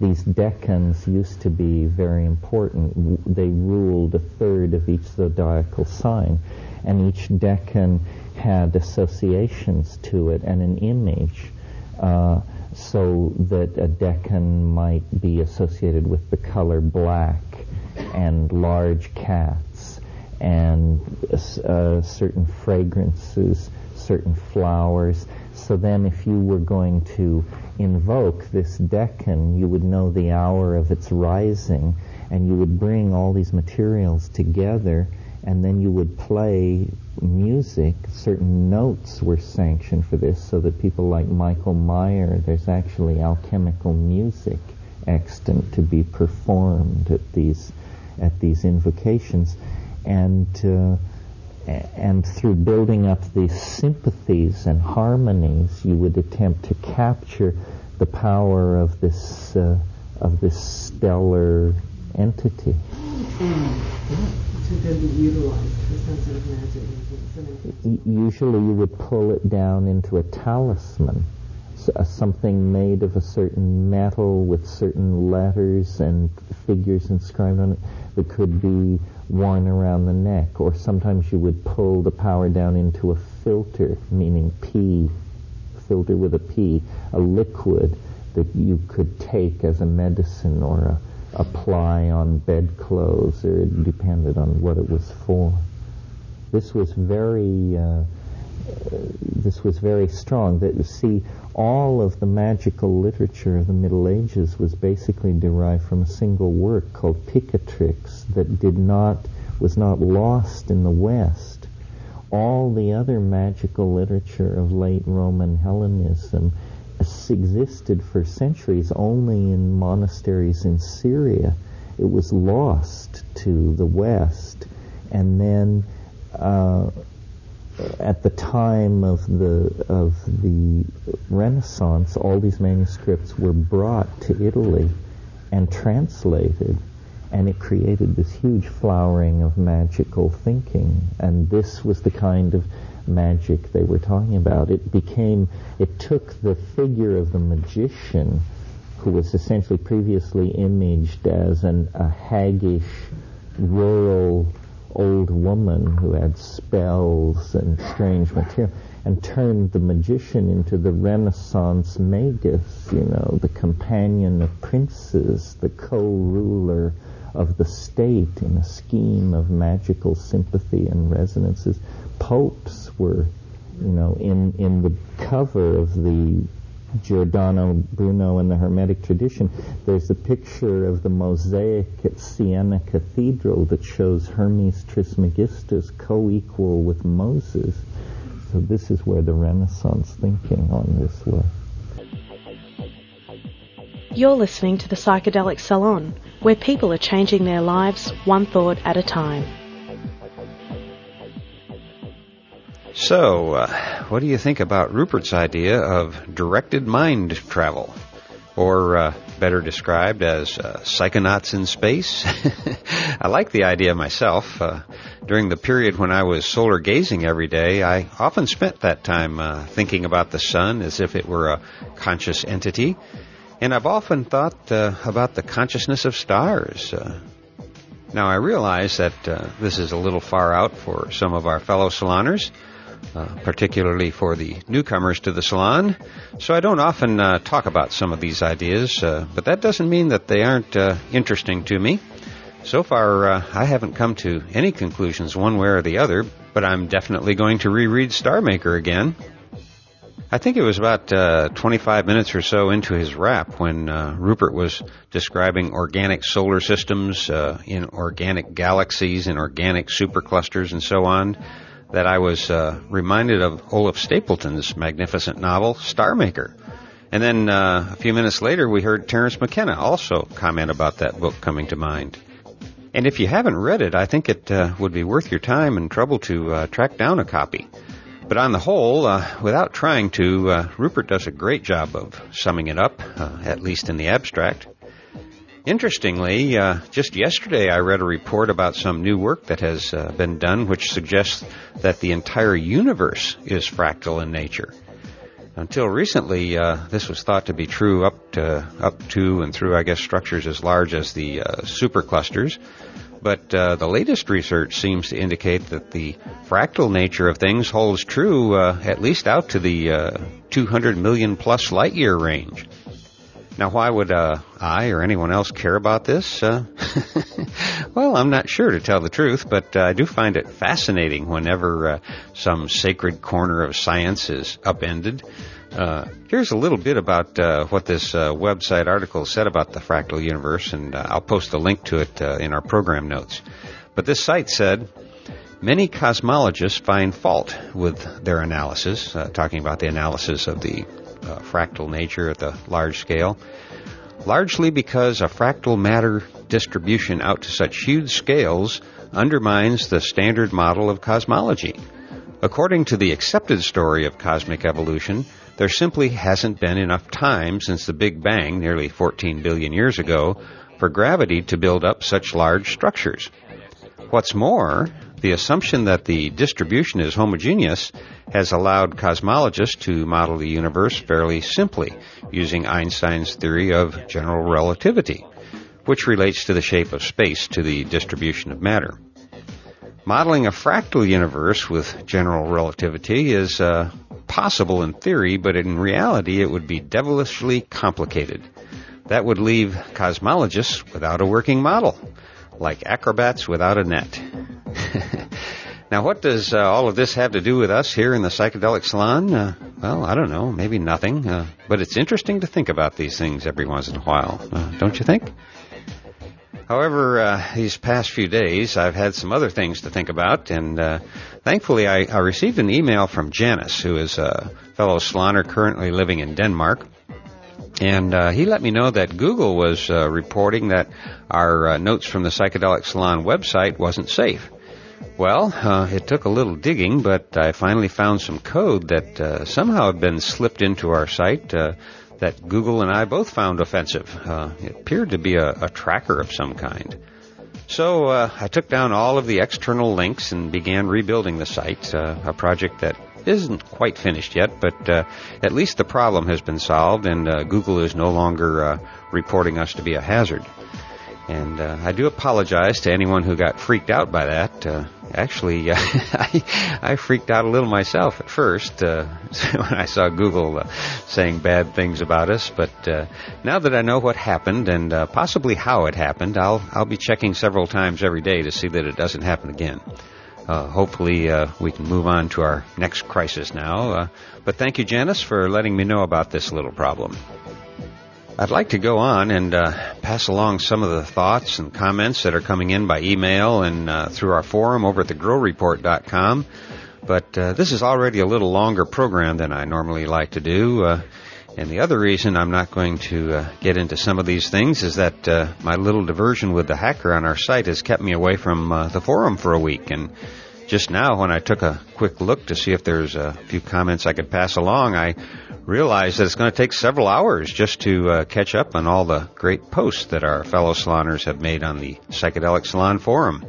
these decans used to be very important. They ruled a third of each zodiacal sign, and each decan had associations to it and an image. Uh, so that a decan might be associated with the color black and large cats and uh, certain fragrances, certain flowers. So then if you were going to invoke this decan, you would know the hour of its rising and you would bring all these materials together and then you would play music. Certain notes were sanctioned for this, so that people like Michael Maier, there's actually alchemical music extant to be performed at these at these invocations, and uh, and through building up these sympathies and harmonies, you would attempt to capture the power of this uh, of this stellar entity. Mm to then be utilized for some sort of magic. Usually you would pull it down into a talisman, something made of a certain metal with certain letters and figures inscribed on it that could be worn around the neck. Or sometimes you would pull the power down into a philter, meaning P, philter with a P, a liquid that you could take as a medicine or a apply on bedclothes, or it depended on what it was for. This was very, uh, this was very strong. That you see, all of the magical literature of the Middle Ages was basically derived from a single work called Picatrix that did not was not lost in the West. All the other magical literature of late Roman Hellenism existed for centuries only in monasteries in Syria. It was lost to the West, and then uh, at the time of the of the Renaissance, all these manuscripts were brought to Italy and translated, and it created this huge flowering of magical thinking. And this was the kind of magic they were talking about. It became, it took the figure of the magician, who was essentially previously imaged as an, a haggish, rural old woman who had spells and strange material, and turned the magician into the Renaissance magus, you know, the companion of princes, the co-ruler of the state in a scheme of magical sympathy and resonances. Popes were, you know, in, in the cover of the Giordano Bruno and the Hermetic tradition, there's a picture of the mosaic at Siena Cathedral that shows Hermes Trismegistus co-equal with Moses. So this is where the Renaissance thinking on this was. You're listening to the Psychedelic Salon, where people are changing their lives one thought at a time. So, uh, what do you think about Rupert's idea of directed mind travel? Or uh, better described as uh, psychonauts in space? I like the idea myself. Uh, during the period when I was solar gazing every day, I often spent that time uh, thinking about the sun as if it were a conscious entity. And I've often thought uh, about the consciousness of stars. Now, I realize that this is a little far out for some of our fellow saloners, uh, particularly for the newcomers to the salon, so I don't often uh, talk about some of these ideas, uh, but that doesn't mean that they aren't uh, interesting to me. So far, uh, I haven't come to any conclusions one way or the other, but I'm definitely going to reread Star Maker again. I think it was about uh, 25 minutes or so into his rap when Rupert was describing organic solar systems in organic galaxies and organic superclusters and so on that I was uh, reminded of Olaf Stapledon's magnificent novel Star Maker. And then uh, a few minutes later, we heard Terence McKenna also comment about that book coming to mind. And if you haven't read it, I think it uh, would be worth your time and trouble to track down a copy. But on the whole, uh, without trying to, uh, Rupert does a great job of summing it up, uh, at least in the abstract. Interestingly, uh, just yesterday I read a report about some new work that has uh, been done which suggests that the entire universe is fractal in nature. Until recently, uh, this was thought to be true up to up to and through, I guess, structures as large as the superclusters. But uh, the latest research seems to indicate that the fractal nature of things holds true uh, at least out to the uh, 200 million plus light year range. Now, why would uh, I or anyone else care about this? Uh, well, I'm not sure to tell the truth, but uh, I do find it fascinating whenever some sacred corner of science is upended. Uh, here's a little bit about uh, what this uh, website article said about the fractal universe, and uh, I'll post a link to it uh, in our program notes. But this site said many cosmologists find fault with their analysis, uh, talking about the analysis of the Uh, fractal nature at the large scale, largely because a fractal matter distribution out to such huge scales undermines the standard model of cosmology. According to the accepted story of cosmic evolution, there simply hasn't been enough time since the Big Bang, nearly 14 billion years ago, for gravity to build up such large structures. What's more, the assumption that the distribution is homogeneous has allowed cosmologists to model the universe fairly simply using Einstein's theory of general relativity, which relates to the shape of space to the distribution of matter. Modeling a fractal universe with general relativity is uh, possible in theory, but in reality it would be devilishly complicated. That would leave cosmologists without a working model, like acrobats without a net. now, what does uh, all of this have to do with us here in the psychedelic salon? Uh, well, I don't know, maybe nothing, uh, but it's interesting to think about these things every once in a while, uh, don't you think? However, uh, these past few days, I've had some other things to think about, and uh, thankfully, I, I, received an email from Janice, who is a fellow saloner currently living in Denmark. And uh, he let me know that Google was uh, reporting that our uh, notes from the Psychedelic Salon website wasn't safe. Well, uh, it took a little digging, but I finally found some code that somehow had been slipped into our site that Google and I both found offensive. Uh, it appeared to be a, a, tracker of some kind. So uh, I took down all of the external links and began rebuilding the site, uh, a project that isn't quite finished yet, but uh, at least the problem has been solved and uh, Google is no longer uh, reporting us to be a hazard. And uh, I do apologize to anyone who got freaked out by that. Uh, actually, I, I freaked out a little myself at first uh, when I saw Google saying bad things about us. But now that I know what happened and possibly how it happened, I'll I'll be checking several times every day to see that it doesn't happen again. Hopefully, we can move on to our next crisis now. but thank you, Janice, for letting me know about this little problem. I'd like to go on and uh, pass along some of the thoughts and comments that are coming in by email and uh, through our forum over at thegrowreport.com. But uh, this is already a little longer program than I normally like to do. Uh, and the other reason I'm not going to uh, get into some of these things is that uh, my little diversion with the hacker on our site has kept me away from the forum for a week. And just now, when I took a quick look to see if there's a few comments I could pass along, I realized that it's going to take several hours just to uh, catch up on all the great posts that our fellow saloners have made on the Psychedelic Salon Forum.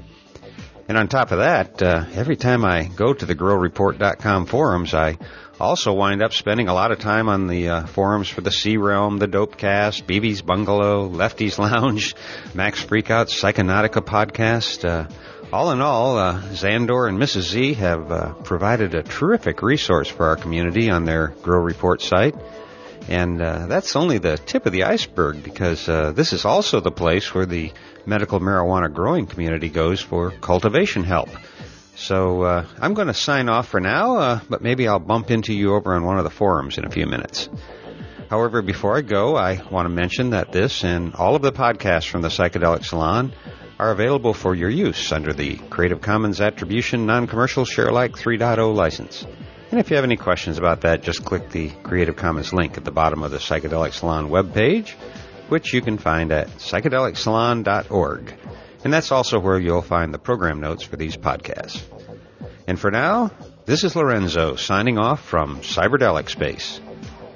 And on top of that, uh, every time I go to the growreport.com forums, I also wind up spending a lot of time on the uh, forums for the C-Realm, the Dopecast, BB's Bungalow, Lefty's Lounge, Max Freakout's Psychonautica podcast. All in all, uh, Xandor and Mrs. Z have uh, provided a terrific resource for our community on their Grow Report site. And uh, that's only the tip of the iceberg because uh, this is also the place where the medical marijuana growing community goes for cultivation help. So uh, I'm going to sign off for now, uh, but maybe I'll bump into you over on one of the forums in a few minutes. However, before I go, I want to mention that this and all of the podcasts from the Psychedelic Salon are available for your use under the Creative Commons Attribution Non-Commercial Share Sharealike 3.0 license. And if you have any questions about that, just click the Creative Commons link at the bottom of the Psychedelic Salon webpage, which you can find at psychedelicsalon.org. And that's also where you'll find the program notes for these podcasts. And for now, this is Lorenzo signing off from Cyberdelic Space.